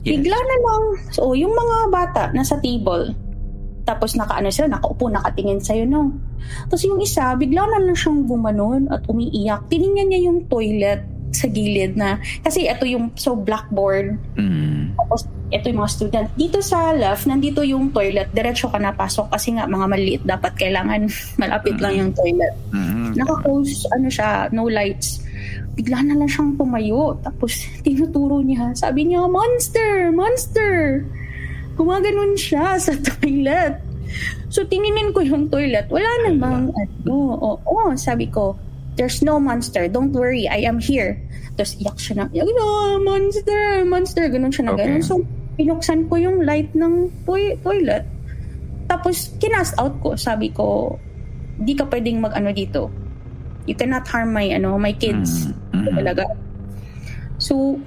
Yes. Bigla na lang, so yung mga bata nasa table, tapos nakaano sila, nakaupo, nakatingin sa'yo, no? Tapos yung isa, bigla na lang siyang gumanon at umiiyak. Tiningnan niya yung toilet sa gilid na, kasi ito yung, so blackboard. Mm. Tapos ito yung mga student. Dito sa left, nandito yung toilet. Diretso ka na pasok kasi nga mga maliit dapat kailangan malapit mm. lang yung toilet. Mm. Naka-close, ano siya, no lights. Bigla na lang siyang tumayo. Tapos tinuturo niya. Sabi niya, monster! Monster! Gumaganon siya sa toilet. So, tininin ko yung toilet. Wala namang, ano, oo, oh, oh, sabi ko, there's no monster. Don't worry, I am here. Tapos, iyak siya na, oh, monster, monster. Ganon siya na okay. ganon. So, pinuksan ko yung light ng to- toilet. Tapos, kinast out ko. Sabi ko, di ka pwedeng mag-ano dito. You cannot harm my, ano, my kids. Mm-hmm. Talaga. So,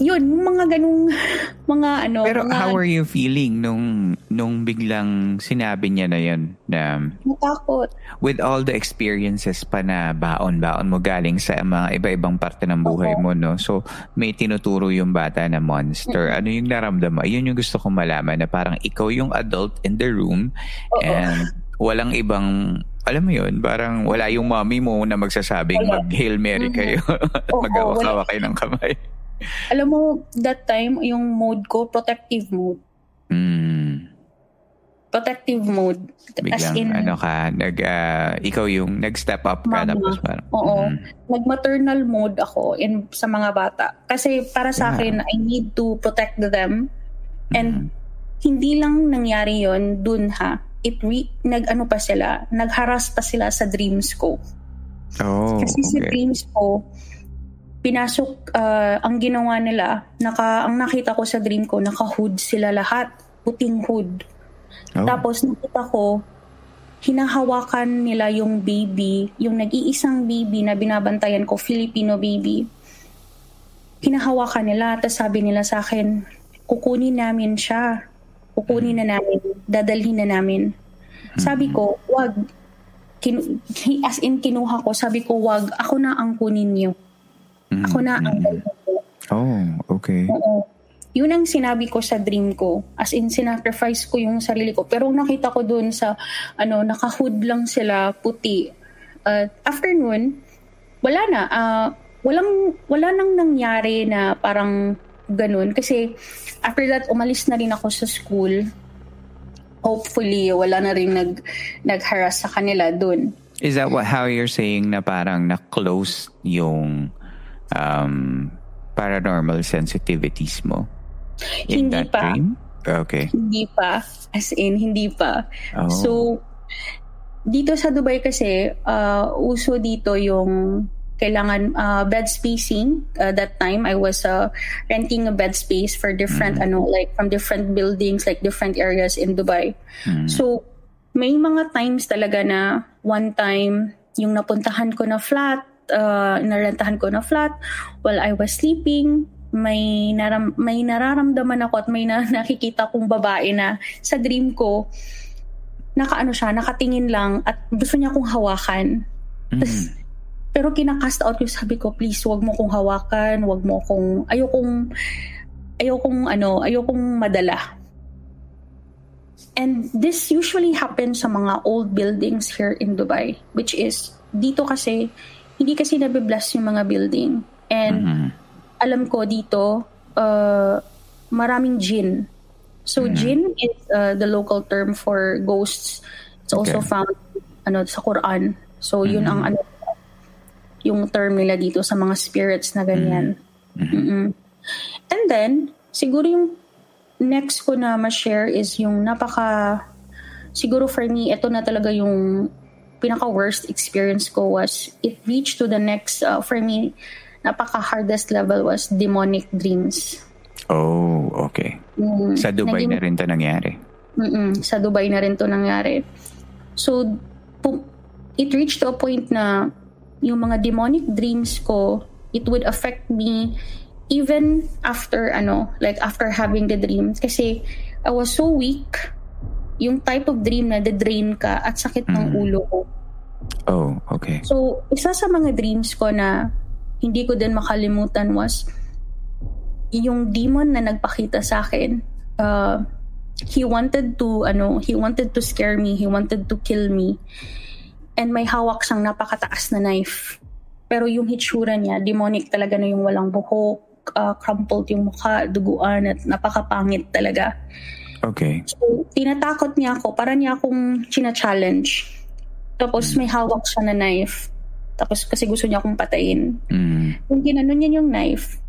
yun, mga ganung mga ano. Pero mga, how are you feeling nung nung biglang sinabi niya na yun na natakot. With all the experiences pa na baon-baon mo galing sa mga iba-ibang parte ng buhay Oo. mo, no? So, may tinuturo yung bata na monster. Mm-hmm. Ano yung naramdaman? Yun yung gusto kong malaman na parang ikaw yung adult in the room Oo. and walang ibang alam mo yun, parang wala yung mommy mo na magsasabing mag-Hail Mary mm-hmm. kayo at mag-awak kayo ng kamay. Alam mo, that time, yung mode ko, protective mode. Mm. protective mode. Biglang, As in, ano ka, nag, uh, ikaw yung nag-step up ka. Mama, tapos parang, oo. Mm. Nag-maternal mode ako in, sa mga bata. Kasi para sa yeah. akin, I need to protect them. And mm. hindi lang nangyari yon dun ha. It re, nag-ano pa sila, nagharas pa sila sa dreams ko. Oh, Kasi okay. sa dreams ko, pinasok, uh, ang ginawa nila, naka, ang nakita ko sa dream ko, naka-hood sila lahat. Puting hood. Oh. Tapos nakita ko, hinahawakan nila yung baby, yung nag-iisang baby na binabantayan ko, Filipino baby. Hinahawakan nila, tapos sabi nila sa akin, kukunin namin siya. Kukunin na namin, dadalhin na namin. Sabi ko, wag. Kin- as in, kinuha ko, sabi ko, wag, ako na ang kunin niyo. Ako na ang Oh, okay. Oo yun ang sinabi ko sa dream ko. As in, sinacrifice ko yung sarili ko. Pero nakita ko dun sa, ano, nakahood lang sila, puti. Uh, after nun, wala na. Uh, walang, wala nang nangyari na parang ganun. Kasi, after that, umalis na rin ako sa school. Hopefully, wala na rin nag, nag-harass sa kanila dun. Is that what, how you're saying na parang na-close yung um, paranormal sensitivities mo? In hindi pa. Dream? Okay. Hindi pa. As in, hindi pa. Oh. So, dito sa Dubai kasi, uh, uso dito yung kailangan uh, bed spacing. Uh, that time, I was uh, renting a bed space for different, mm. ano, like from different buildings, like different areas in Dubai. Mm. So, may mga times talaga na one time, yung napuntahan ko na flat, uh, narentahan ko na flat while I was sleeping, may naram, may nararamdaman ako at may na, nakikita kong babae na sa dream ko nakaano siya, nakatingin lang at gusto niya akong hawakan. Mm-hmm. Tas, pero kinakast out ko, sabi ko, please, wag mo kong hawakan, wag mo kong, ayokong, ayokong, ano, ayokong madala. And this usually happens sa mga old buildings here in Dubai, which is, dito kasi, hindi kasi nabiblast yung mga building. And, mm-hmm alam ko dito, uh, maraming jinn. So, mm-hmm. jinn is uh, the local term for ghosts. It's also okay. found ano sa Quran. So, mm-hmm. yun ang ano yung term nila dito sa mga spirits na ganyan. Mm-hmm. Mm-hmm. And then, siguro yung next ko na ma-share is yung napaka siguro for me, ito na talaga yung pinaka worst experience ko was it reached to the next uh, for me napaka-hardest level was demonic dreams. Oh, okay. Mm, sa Dubai naging, na rin to nangyari? Mm-mm, sa Dubai na rin to nangyari. So, it reached to a point na yung mga demonic dreams ko, it would affect me even after, ano, like after having the dreams. Kasi I was so weak, yung type of dream na the-drain ka at sakit ng mm. ulo ko. Oh, okay. So, isa sa mga dreams ko na hindi ko din makalimutan was yung demon na nagpakita sa akin. Uh, he wanted to ano, he wanted to scare me, he wanted to kill me. And may hawak siyang napakataas na knife. Pero yung hitsura niya, demonic talaga na yung walang buhok, uh, crumpled yung mukha, duguan at napakapangit talaga. Okay. So, tinatakot niya ako, para niya akong china-challenge. Tapos may hawak siya na knife. Tapos kasi gusto niya akong patayin. Mm. Kung ginanon niya yung knife,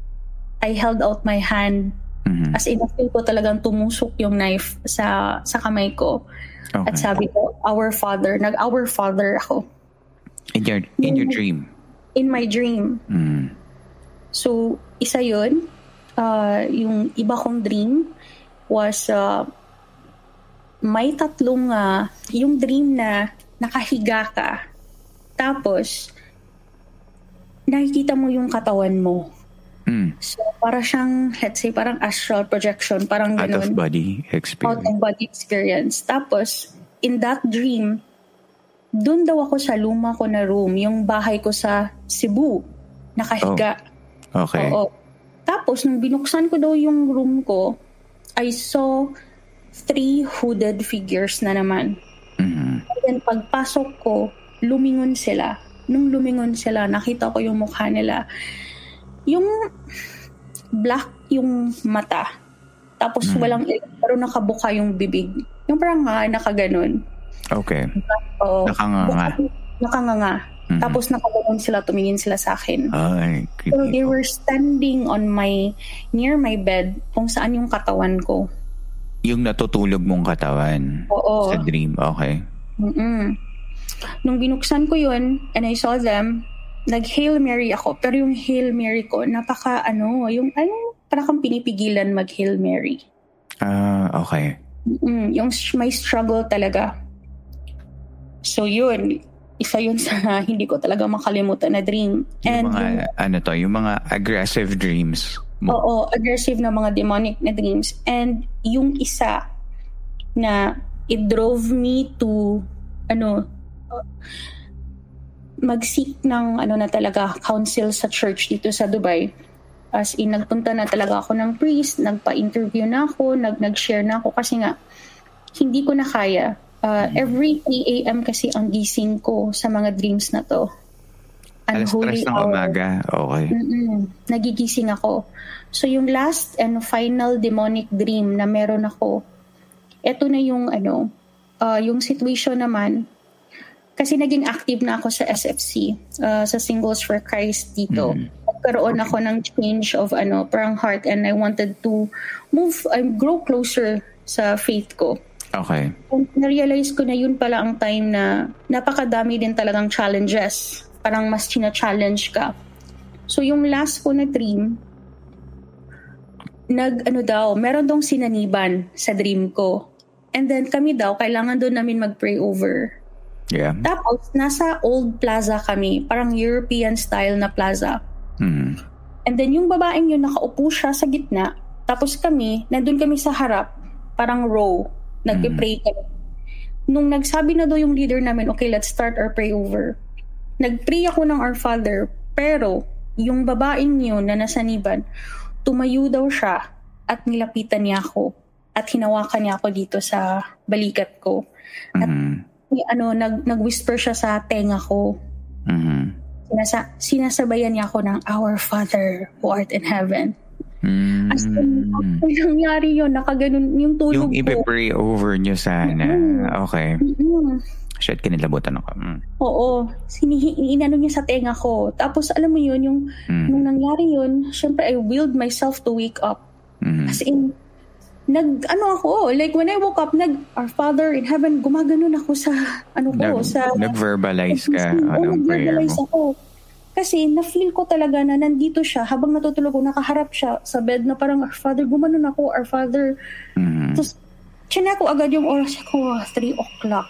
I held out my hand. Mm-hmm. As in, feel ko talagang tumusok yung knife sa sa kamay ko. Okay. At sabi ko, our father. Nag-our father ako. In your, in your dream? In my dream. Mm. So, isa yun. Uh, yung iba kong dream was uh, may tatlong, uh, yung dream na nakahiga ka. Tapos, nakikita mo yung katawan mo. Mm. So, para siyang, let's say, parang astral projection, parang Out ganun. Out of body experience. Out of body experience. Tapos, in that dream, doon daw ako sa luma ko na room, yung bahay ko sa Cebu, nakahiga. Oh. Okay. Oo. Tapos, nung binuksan ko daw yung room ko, I saw three hooded figures na naman. Mm-hmm. And then, pagpasok ko, lumingon sila nung lumingon sila, nakita ko yung mukha nila. Yung black yung mata. Tapos mm. walang pero nakabuka yung bibig. Yung parang nga, nakaganon. Okay. Oo. Nakanganga. Nakanganga. Mm-hmm. Tapos nakaganon sila, tumingin sila sa akin. Ay. So they were standing on my, near my bed, kung saan yung katawan ko. Yung natutulog mong katawan? Oo. Sa dream, okay. Mm-mm. Nung binuksan ko yun, and I saw them, nag-Hail Mary ako. Pero yung Hail Mary ko, napaka ano, yung ano, para kang pinipigilan mag-Hail Mary. Ah, uh, okay. Mm, yung may struggle talaga. So yun, isa yun sa hindi ko talaga makalimutan na dream. Yung And mga, yung, ano to, yung mga aggressive dreams mo. Oo, aggressive na mga demonic na dreams. And yung isa na it drove me to, ano, mag-seek ng ano na talaga counsel sa church dito sa Dubai. As in, nagpunta na talaga ako ng priest, nagpa-interview na ako, nag nag-share na ako kasi nga hindi ko na kaya. Uh, every 3 a.m. kasi ang gising ko sa mga dreams na to. Unholy Alas ng umaga. Okay. Mm-mm. Nagigising ako. So yung last and final demonic dream na meron ako, eto na yung ano, uh, yung situation naman, kasi naging active na ako sa SFC, uh, sa Singles for Christ dito. Mm. Nagkaroon okay. ako ng change of ano, parang heart and I wanted to move, and grow closer sa faith ko. Okay. And na-realize ko na yun pala ang time na napakadami din talagang challenges. Parang mas china-challenge ka. So yung last ko na dream, nag ano daw, meron dong sinaniban sa dream ko. And then kami daw, kailangan doon namin mag-pray over Yeah. Tapos, nasa old plaza kami. Parang European style na plaza. Mm. And then, yung babaeng yun, nakaupo siya sa gitna. Tapos kami, nandun kami sa harap. Parang row. Nagpe-pray kami. Nung nagsabi na daw yung leader namin, okay, let's start our pray over. Nagpray ako ng Our Father. Pero, yung babaeng yun na nasaniban, tumayo daw siya at nilapitan niya ako. At hinawakan niya ako dito sa balikat ko. At mm-hmm ano, nag, nag-whisper siya sa tenga ko. Mm-hmm. Sinasa, sinasabayan niya ako ng Our Father who art in heaven. Mm-hmm. As in, after nangyari yun, nakaganon yung tulog yung ko. Yung pray over niyo sana. Mm-hmm. Okay. Mm-hmm. Shit, kinilabutan ako. Mm. Oo. Sinihi, inano niya sa tenga ko. Tapos, alam mo yun, yung, mm. nung nangyari yun, syempre, I willed myself to wake up. Mm-hmm. As in, nag ano ako like when I woke up nag our father in heaven gumaganon ako sa ano ko nag, sa nag-verbalize ka anong prayer mo ako kasi na-feel ko talaga na nandito siya habang natutulog ko nakaharap siya sa bed na parang our father gumanon ako our father mm-hmm. tapos chinek ko agad yung oras ko 3 o'clock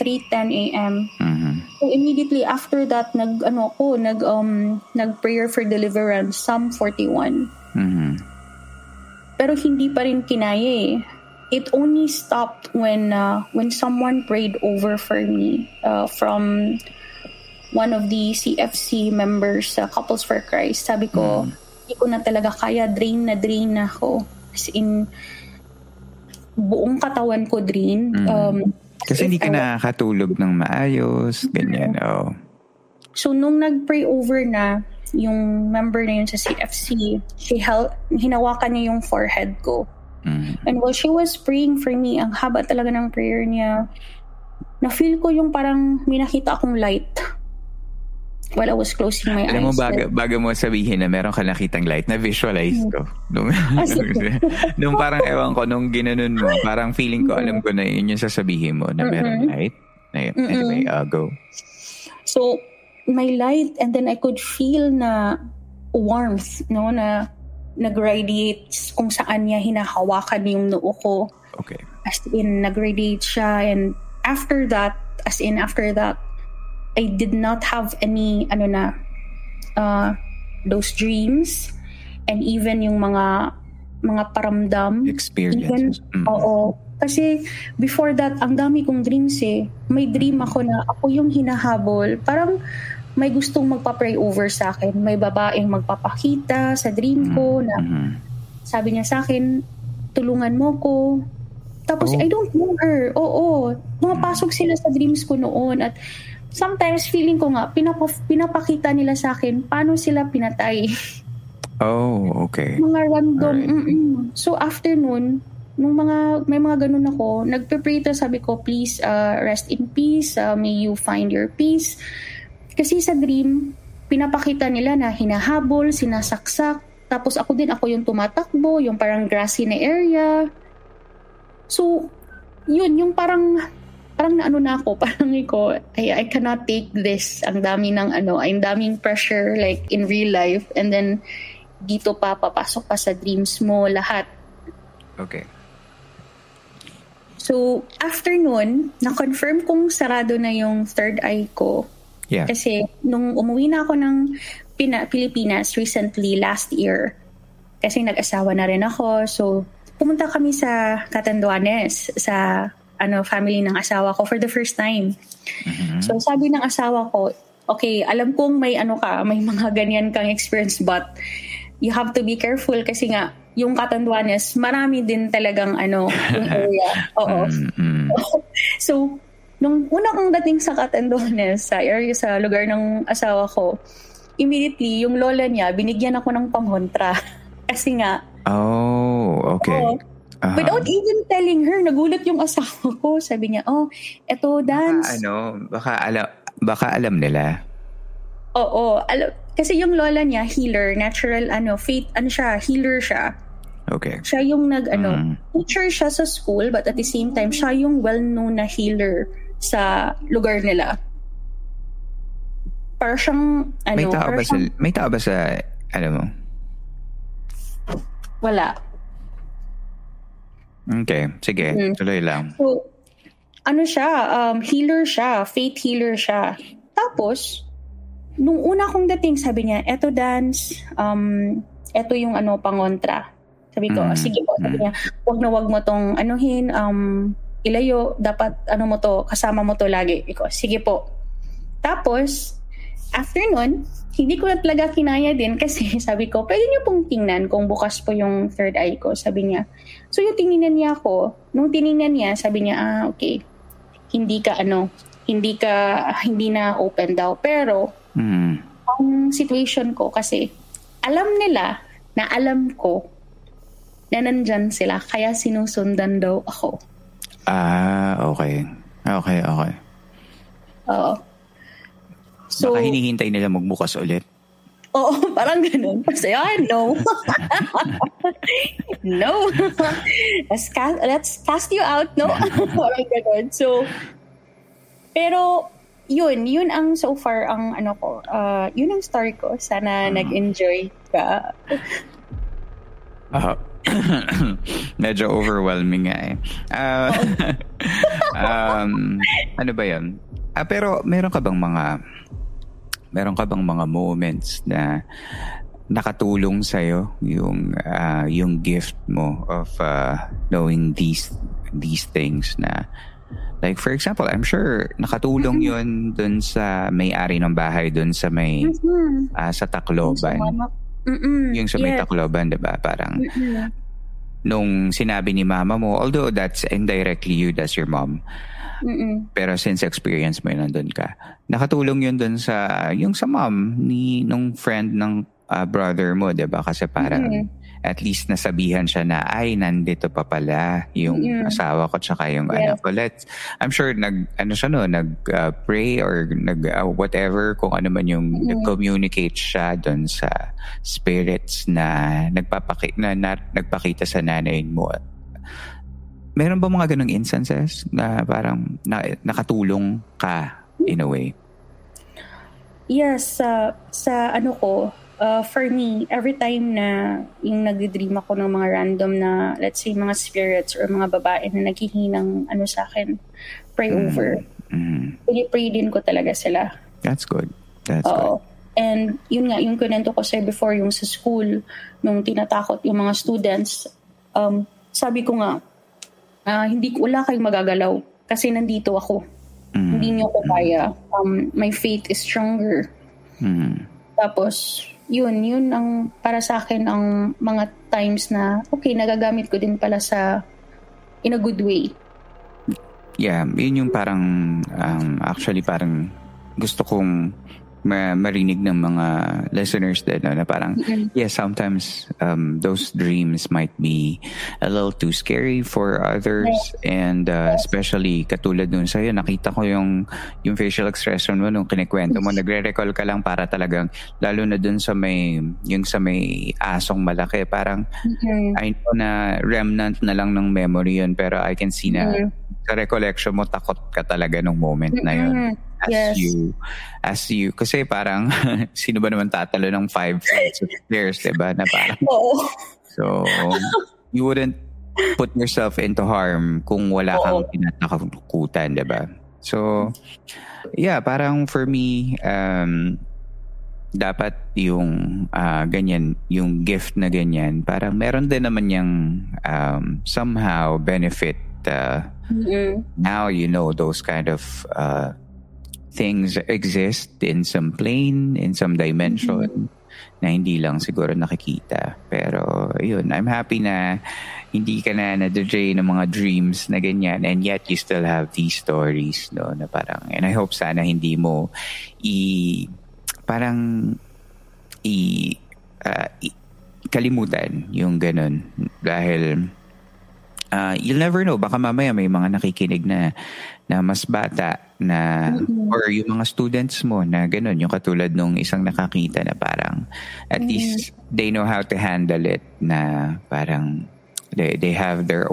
3:10 a.m. Mm-hmm. So immediately after that nag ano ko nag um nag prayer for deliverance Psalm 41 mm-hmm pero hindi pa rin kinaya eh. It only stopped when uh, when someone prayed over for me uh, from one of the CFC members sa uh, Couples for Christ. Sabi ko, mm. hindi ko na talaga kaya, drain na drain na ako. As in, buong katawan ko drain. Mm. Um, Kasi hindi ka I, nakakatulog ng maayos, ganyan. Oh. So, nung nag-pray over na, yung member na yun sa CFC, she held, hinawakan niya yung forehead ko. Mm-hmm. And while she was praying for me, ang haba talaga ng prayer niya, na-feel ko yung parang may nakita akong light while I was closing my Alam eyes. mo, bago, bago mo sabihin na meron ka nakitang light, na-visualize ko. Nung, ah, nung parang ewan ko, nung ginanon mo, parang feeling ko, alam ko na yun yung sasabihin mo na meron light. Anyway, uh, go. So, may light and then I could feel na warmth, no, na nag-radiate kung saan niya hinahawakan yung noo ko. Okay. As in, nag-radiate siya and after that, as in after that, I did not have any, ano na, uh, those dreams and even yung mga mga paramdam. Experiences. Even, mm. Oo. Kasi before that, ang dami kong dreams eh. May dream ako na ako yung hinahabol. Parang may gustong magpa-pray over sa akin. May babaeng magpapakita sa dream ko na mm-hmm. sabi niya sa akin, tulungan mo ko. Tapos, oh. I don't know her. Oo. Mga pasok sila sa dreams ko noon. At sometimes, feeling ko nga, pinapa- pinapakita nila sa akin paano sila pinatay. Oh, okay. Mga random. So, after noon, nung mga, may mga ganun ako, nagpe-pray to, sabi ko, please, uh, rest in peace, uh, may you find your peace. Kasi sa dream, pinapakita nila na hinahabol, sinasaksak, tapos ako din, ako yung tumatakbo, yung parang grassy na area. So, yun, yung parang, parang naano na ako, parang ko, I, I cannot take this. Ang dami ng ano, ang daming pressure like in real life. And then, dito pa, papasok pa sa dreams mo, lahat. Okay. So, after nun, na-confirm kong sarado na yung third eye ko. Yeah. Kasi nung umuwi na ako ng Pina- Pilipinas recently, last year, kasi nag-asawa na rin ako. So, pumunta kami sa Catanduanes, sa ano family ng asawa ko for the first time. Mm-hmm. So, sabi ng asawa ko, okay, alam kong may ano ka, may mga ganyan kang experience, but you have to be careful kasi nga, yung Catanduanes, marami din talagang ano, yung area. Oo. Mm-hmm. so, nung una kong dating sa Catanduanes, sa area, sa lugar ng asawa ko, immediately, yung lola niya, binigyan ako ng pangontra. kasi nga, Oh, okay. Oo, uh-huh. Without even telling her, nagulat yung asawa ko. Sabi niya, oh, eto dance. Baka, ano, baka alam, baka alam nila. Oo, alam, kasi yung lola niya, healer, natural, ano, faith, ano siya, healer siya. Okay. Siya yung nag, ano, mm. teacher siya sa school, but at the same time, siya yung well-known na healer sa lugar nila. Para siyang, ano, may tao ba siyang, sa, may tao ba sa, ano mo? Wala. Okay, sige, mm. tuloy lang. So, ano siya, um, healer siya, faith healer siya. Tapos, nung una kong dating, sabi niya, eto dance, um, eto yung ano, pangontra. Sabi ko, mm. sige po. Sabi mm. niya, wag na wag mo tong anuhin, um, ilayo, dapat ano mo to, kasama mo to lagi. Iko, sige po. Tapos, after nun, hindi ko na talaga kinaya din kasi sabi ko, pwede niyo pong tingnan kung bukas po yung third eye ko. Sabi niya. So yung tiningnan niya ako, nung tiningnan niya, sabi niya, ah, okay, hindi ka ano, hindi ka, hindi na open daw. Pero, Mm. Ang situation ko kasi alam nila na alam ko na nandyan sila kaya sinusundan daw ako. Ah, okay. Okay, okay. Oo. So, Baka hinihintay nila magbukas ulit. Oo, parang ganun. Kasi, ah, no. no. let's, cast, let's cast you out, no? parang ganun. So, pero yun, yun ang so far ang ano ko, uh, yun ang story ko. Sana uh, nag-enjoy ka. Uh, medyo overwhelming nga eh. Uh, um, ano ba yun? Uh, pero meron ka bang mga meron ka bang mga moments na nakatulong sa iyo yung uh, yung gift mo of uh, knowing these these things na Like for example, I'm sure nakatulong mm-hmm. 'yon dun sa may-ari ng bahay dun sa may mm-hmm. uh, sa Tacloban. Yung sa may yes. Tacloban, 'di ba? Parang Mm-mm. Nung sinabi ni mama mo, although that's indirectly you as your mom. Mm-mm. Pero since experience mo yun nandun ka, nakatulong yun dun sa, yung sa mom ni, nung friend ng uh, brother mo, di ba? Kasi parang, mm-hmm at least nasabihan siya na, ay, nandito pa pala yung yeah. asawa ko tsaka yung yeah. anak ko. Let's, I'm sure nag, ano siya no, nag-pray uh, or nag, uh, whatever, kung ano man yung mm-hmm. nag-communicate siya doon sa spirits na, nagpapaki, na, na nagpakita sa nanay mo. Meron ba mga ganong instances na parang na, nakatulong ka in a way? Yes, sa sa ano ko, uh, for me, every time na yung nagdi-dream ako ng mga random na, let's say, mga spirits or mga babae na naghihinang ano sa akin, pray mm-hmm. over. Mm-hmm. Pray din ko talaga sila. That's good. That's Oo. good. And yun nga, yung kunento ko sa'yo before, yung sa school, nung tinatakot yung mga students, um, sabi ko nga, uh, hindi ko, wala kayong magagalaw kasi nandito ako. Mm-hmm. Hindi niyo ko kaya. Um, my faith is stronger. Mm-hmm. Tapos, yun, yun ang para sa akin ang mga times na okay, nagagamit ko din pala sa in a good way. Yeah, yun yung parang um, actually parang gusto kong ma- marinig ng mga listeners din no, na parang mm-hmm. yeah sometimes um, those dreams might be a little too scary for others yes. and uh, yes. especially katulad nun sa'yo nakita ko yung yung facial expression mo nung kinikwento mo nagre-recall ka lang para talagang lalo na dun sa may yung sa may asong malaki parang mm-hmm. I know na remnant na lang ng memory yun pero I can see na mm-hmm. Sa recollection mo takot ka talaga nung moment mm-hmm. na yun as yes. you as you kasi parang sino ba naman tatalo ng five flights of stairs diba na parang Oo. so you wouldn't put yourself into harm kung wala kang tinatakutan diba so yeah parang for me um dapat yung uh, ganyan, yung gift na ganyan, parang meron din naman yung um, somehow benefit. Uh, mm-hmm. Now you know those kind of uh, things exist in some plane, in some dimension mm-hmm. na hindi lang siguro nakikita. Pero yun, I'm happy na hindi ka na na-drain ng mga dreams na ganyan and yet you still have these stories no na parang and I hope sana hindi mo i parang i, uh, i kalimutan yung ganun dahil uh, you'll never know baka mamaya may mga nakikinig na na mas bata na mm-hmm. or yung mga students mo na ganun yung katulad nung isang nakakita na parang at mm-hmm. least they know how to handle it na parang they they have their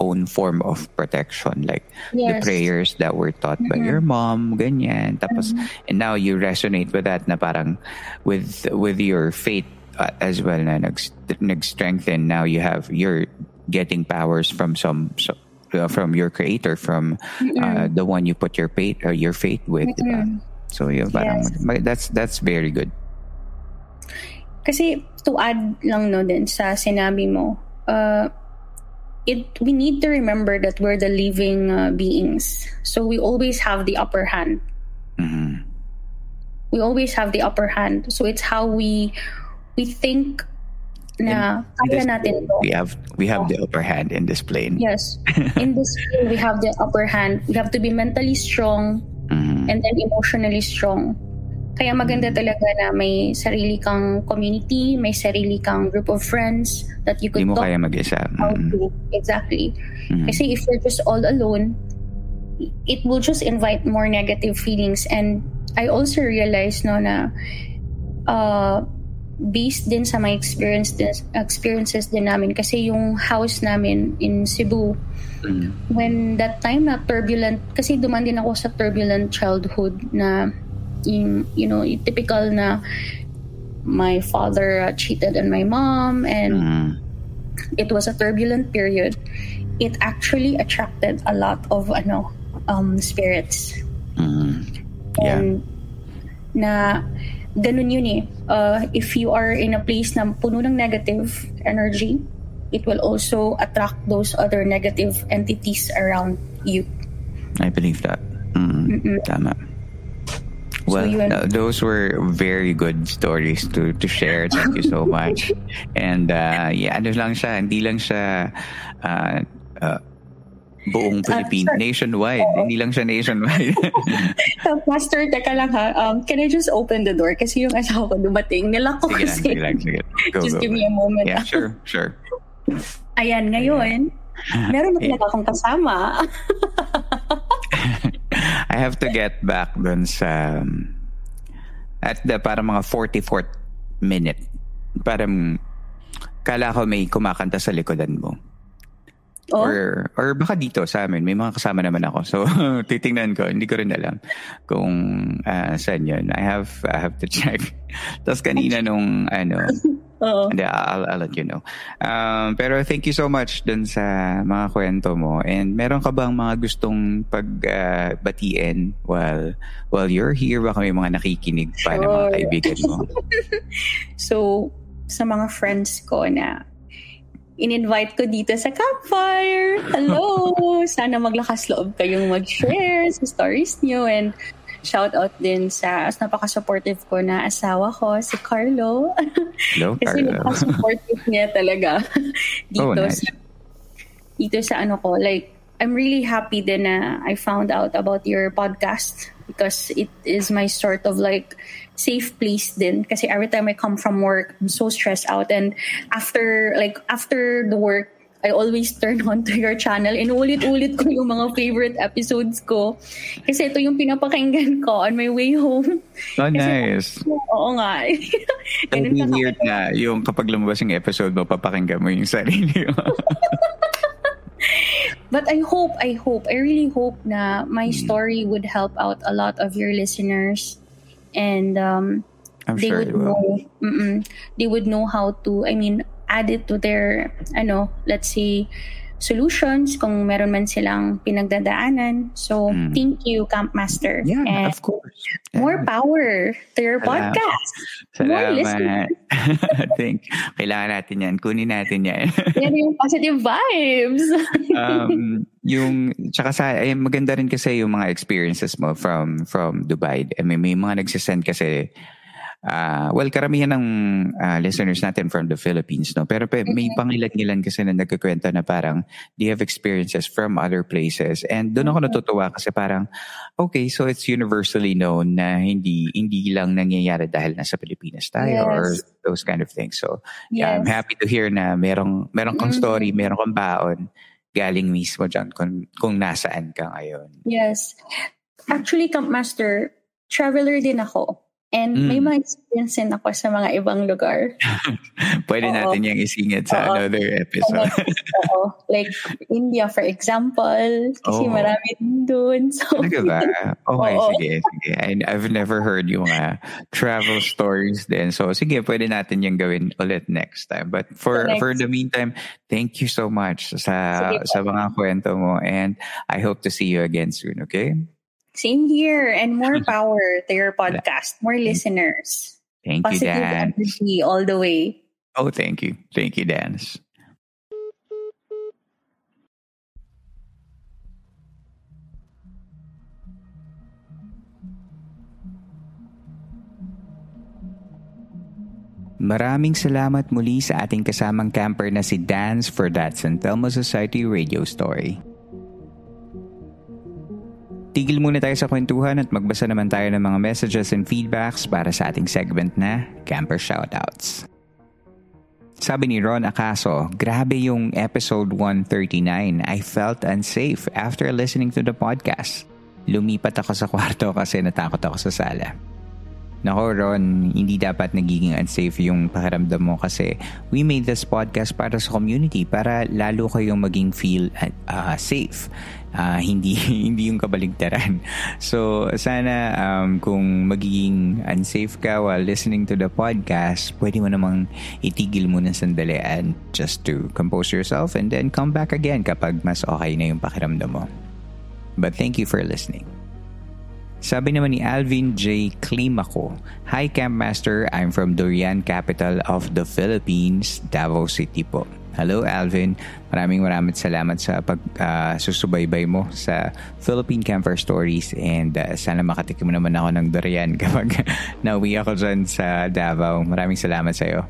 own form of protection like yes. the prayers that were taught mm-hmm. by your mom ganyan tapos mm-hmm. and now you resonate with that na parang with with your faith uh, as well na nag nag-strengthen now you have you're getting powers from some, some uh, from your creator, from uh, the one you put your faith uh, your faith with, diba? So yun, parang yes. that's that's very good. Kasi to add lang no din sa sinabi mo, uh, it we need to remember that we're the living uh, beings. So we always have the upper hand. Mm-hmm. We always have the upper hand. So it's how we we think na kaya natin to. We have we have the upper hand in this plane. Yes. in this plane, we have the upper hand. We have to be mentally strong mm-hmm. and then emotionally strong. Kaya maganda mm-hmm. talaga na may sarili kang community, may sarili kang group of friends that you could Hindi mo talk kaya mag-isa. Mm-hmm. Exactly. Mm-hmm. Kasi if you're just all alone, it will just invite more negative feelings. And I also realized no na uh, based din sa my experience din, experiences din namin kasi yung house namin in Cebu mm. when that time na turbulent kasi duman din ako sa turbulent childhood na yung, you know yung typical na my father uh, cheated on my mom and mm. it was a turbulent period it actually attracted a lot of ano um spirits mm. yeah. and na ganun yun eh. Uh, if you are in a place na puno ng negative energy, it will also attract those other negative entities around you. I believe that. Mm, tama. Well, so uh, those were very good stories to to share. Thank you so much. and uh, yeah, ano lang siya, hindi lang siya uh, uh, Buong Philippines, uh, nationwide. Oh. Hindi lang siya nationwide. Pastor, teka lang ha. Um, can I just open the door? Kasi yung asawa ko dumating. Nilak ko sige kasi. Lang, sige lang, sige Go, just go, give go. me a moment. Yeah, sure, sure. Ayan, ngayon, meron na talaga akong kasama. I have to get back dun sa um, at the para mga 44th minute. Parang kala ko may kumakanta sa likodan mo. Oh? Or, or baka dito sa amin, may mga kasama naman ako. So, titingnan ko, hindi ko rin alam kung uh, saan yun. I have, I have to check. Tapos kanina nung, ano, Oo. Hindi, I'll, I'll let you know. Um, pero thank you so much dun sa mga kwento mo. And meron ka bang mga gustong pagbatiin uh, while, while you're here? Baka may mga nakikinig pa sure. na mga kaibigan mo. so, sa mga friends ko na in-invite ko dito sa campfire. Hello! Sana maglakas loob kayong mag-share sa stories niyo and shout out din sa as napaka-supportive ko na asawa ko, si Carlo. Hello, Kasi napaka-supportive niya talaga dito oh, nice. sa dito sa ano ko. Like, I'm really happy then I found out about your podcast because it is my sort of like safe place din kasi every time I come from work I'm so stressed out and after like after the work I always turn on to your channel and ulit-ulit ko yung mga favorite episodes ko. Kasi ito yung pinapakinggan ko on my way home. Oh, Kasi, nice. Oo nga. It'll be weird na yung kapag lumabas yung episode mo, papakinggan mo yung sarili mo. But I hope, I hope, I really hope na my mm. story would help out a lot of your listeners. And um, they sure would know, they would know how to, I mean, add it to their, I know, let's say, solutions kung meron man silang pinagdadaanan. So, mm. thank you, Camp Master. Yeah, and of course. More power to your Salamat. podcast. Salamat. More listeners. think, kailangan natin yan. Kunin natin yan. yan yung positive vibes. um, yung, tsaka sa, eh, maganda rin kasi yung mga experiences mo from from Dubai. I mean, may mga nagsisend kasi Uh, well, karamihan ng uh, listeners natin from the Philippines, no? Pero may mm-hmm. pangilan-ngilan kasi na nagkukwento na parang they have experiences from other places. And doon ako mm-hmm. natutuwa kasi parang, okay, so it's universally known na hindi hindi lang nangyayari dahil nasa Pilipinas tayo yes. or those kind of things. So, yeah, I'm happy to hear na merong, merong kang mm-hmm. story, merong kang baon galing mismo dyan kung, kung nasaan ka ngayon. Yes. Actually, Camp Master, traveler din ako. And mm. may mga experience din ako sa mga ibang lugar. Pwede Oo. natin yung isingit sa Oo. another episode. Oo. Like India, for example. Kasi Oo. marami din doon. So, Talaga ba? Okay, Oo. sige. sige. I, I've never heard yung uh, travel stories din. So, sige, pwede natin yung gawin ulit next time. But for the for the meantime, thank you so much sa sige, sa mga kwento mo. And I hope to see you again soon, okay? Same here. And more power to your podcast. More listeners. Thank Positive you, Dan. energy all the way. Oh, thank you. Thank you, Dance. Maraming salamat muli sa ating kasamang camper na si Dance for that San Telmo Society radio story. Tigil muna tayo sa kwentuhan at magbasa naman tayo ng mga messages and feedbacks para sa ating segment na Camper Shoutouts. Sabi ni Ron Acaso, grabe yung episode 139. I felt unsafe after listening to the podcast. Lumipat ako sa kwarto kasi natakot ako sa sala. Nako Ron, hindi dapat nagiging unsafe yung pakiramdam mo kasi we made this podcast para sa community para lalo kayong maging feel uh, safe. Uh, hindi hindi yung kabaligtaran. So sana um, kung magiging unsafe ka while listening to the podcast, pwede mo namang itigil muna sandali and just to compose yourself and then come back again kapag mas okay na yung pakiramdam mo. But thank you for listening. Sabi naman ni Alvin J. Climaco, Hi Camp Master, I'm from Durian capital of the Philippines, Davao City po. Hello Alvin, maraming maraming salamat sa pagsusubaybay uh, mo sa Philippine Camper Stories and uh, sana makatikim mo naman ako ng durian kapag nauwi ako dyan sa Davao. Maraming salamat sa iyo.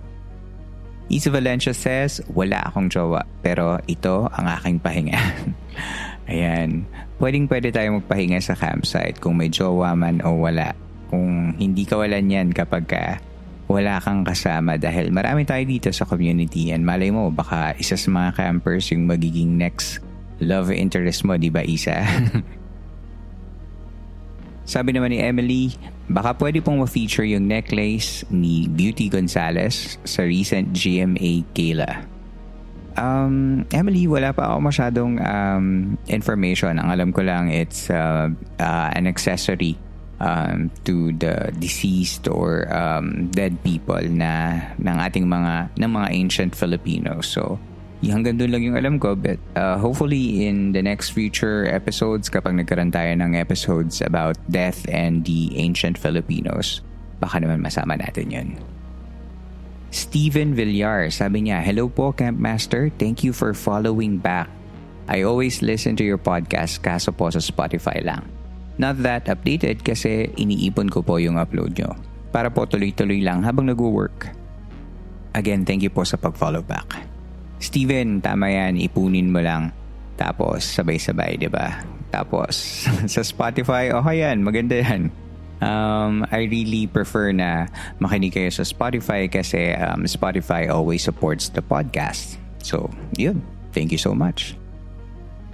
Isa Valencia says, wala akong jowa pero ito ang aking pahinga. Ayan. Pwedeng pwede tayo magpahinga sa campsite kung may jowa man o wala. Kung hindi ka wala niyan kapag ka wala kang kasama dahil marami tayo dito sa community and malay mo baka isa sa mga campers yung magiging next love interest mo, di ba Isa? Sabi naman ni Emily, baka pwede pong ma-feature yung necklace ni Beauty Gonzalez sa recent GMA Kayla. Um, Emily, wala pa ako masyadong um, information. Ang alam ko lang, it's uh, uh, an accessory um, to the deceased or um, dead people na ng ating mga ng mga ancient Filipinos. So, hanggang doon lang yung alam ko. But uh, hopefully in the next future episodes, kapag nagkaroon tayo ng episodes about death and the ancient Filipinos, baka naman masama natin yun. Steven Villar, sabi niya, Hello po Camp Master, thank you for following back. I always listen to your podcast kaso po sa Spotify lang. Not that updated kasi iniipon ko po yung upload nyo. Para po tuloy-tuloy lang habang nag-work. Again, thank you po sa pag-follow back. Steven, tama yan, ipunin mo lang. Tapos, sabay-sabay, di ba? Tapos, sa Spotify, okay yan, maganda yan. Um, I really prefer na makinig kayo sa Spotify kasi um, Spotify always supports the podcast. So, yun. Thank you so much.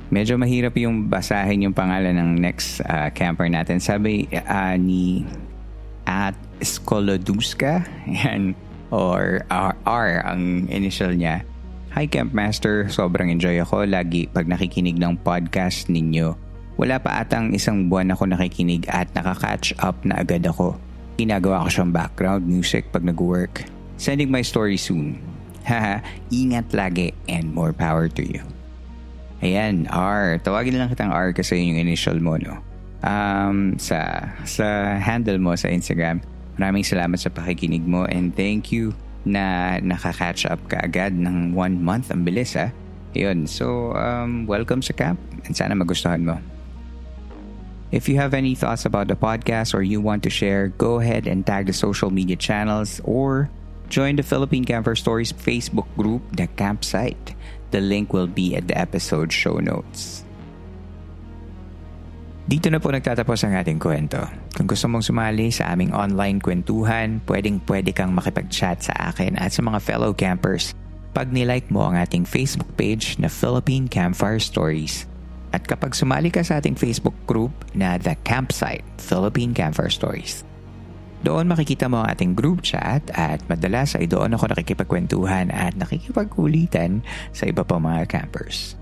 Medyo mahirap yung basahin yung pangalan ng next uh, camper natin. Sabi uh, ni at Skoloduska yan, or R, R ang initial niya. Hi Campmaster, sobrang enjoy ako lagi pag nakikinig ng podcast ninyo. Wala pa atang isang buwan ako nakikinig at nakaka-catch up na agad ako. Ginagawa ko siyang background music pag nag-work. Sending my story soon. Haha, ingat lagi and more power to you. Ayan, R. Tawagin lang kitang R kasi yun yung initial mo, no? Um, sa, sa handle mo sa Instagram. Maraming salamat sa pakikinig mo and thank you na nakaka-catch up ka agad ng one month. Ang bilis, ha? Yun. So, um, welcome sa camp and sana magustuhan mo. If you have any thoughts about the podcast or you want to share, go ahead and tag the social media channels or join the Philippine Camper Stories Facebook group, The Campsite. The link will be at the episode show notes. Dito na po nagtatapos ang ating kwento. Kung gusto mong sumali sa aming online kwentuhan, pwedeng pwede kang makipag-chat sa akin at sa mga fellow campers pag nilike mo ang ating Facebook page na Philippine Campfire Stories. At kapag sumali ka sa ating Facebook group na The Campsite Philippine Campfire Stories. Doon makikita mo ang ating group chat at madalas ay doon ako nakikipagkwentuhan at nakikipagkulitan sa iba pang mga campers.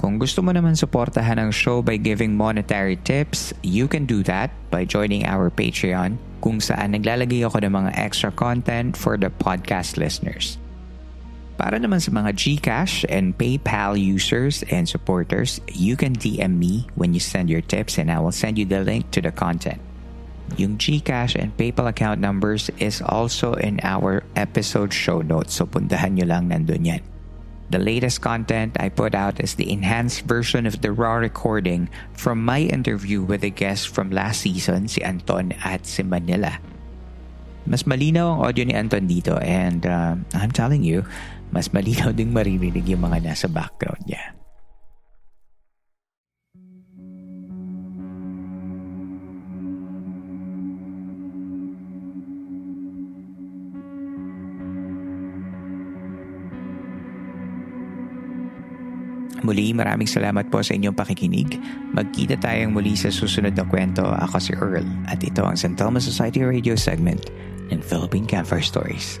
Kung gusto mo naman suportahan ang show by giving monetary tips, you can do that by joining our Patreon kung saan naglalagay ako ng mga extra content for the podcast listeners. Para naman sa mga GCash and PayPal users and supporters, you can DM me when you send your tips and I will send you the link to the content. Yung GCash and PayPal account numbers is also in our episode show notes so puntahan nyo lang nandun yan. The latest content I put out is the enhanced version of the raw recording from my interview with a guest from last season, si Anton at si Manila. Mas malinaw ang audio ni Anton dito and uh, I'm telling you, mas malinaw ding maririnig yung mga nasa background niya. Muli maraming salamat po sa inyong pakikinig. Magkita tayong muli sa susunod na kwento. Ako si Earl at ito ang San Telmo Society Radio segment ng Philippine Campfire Stories.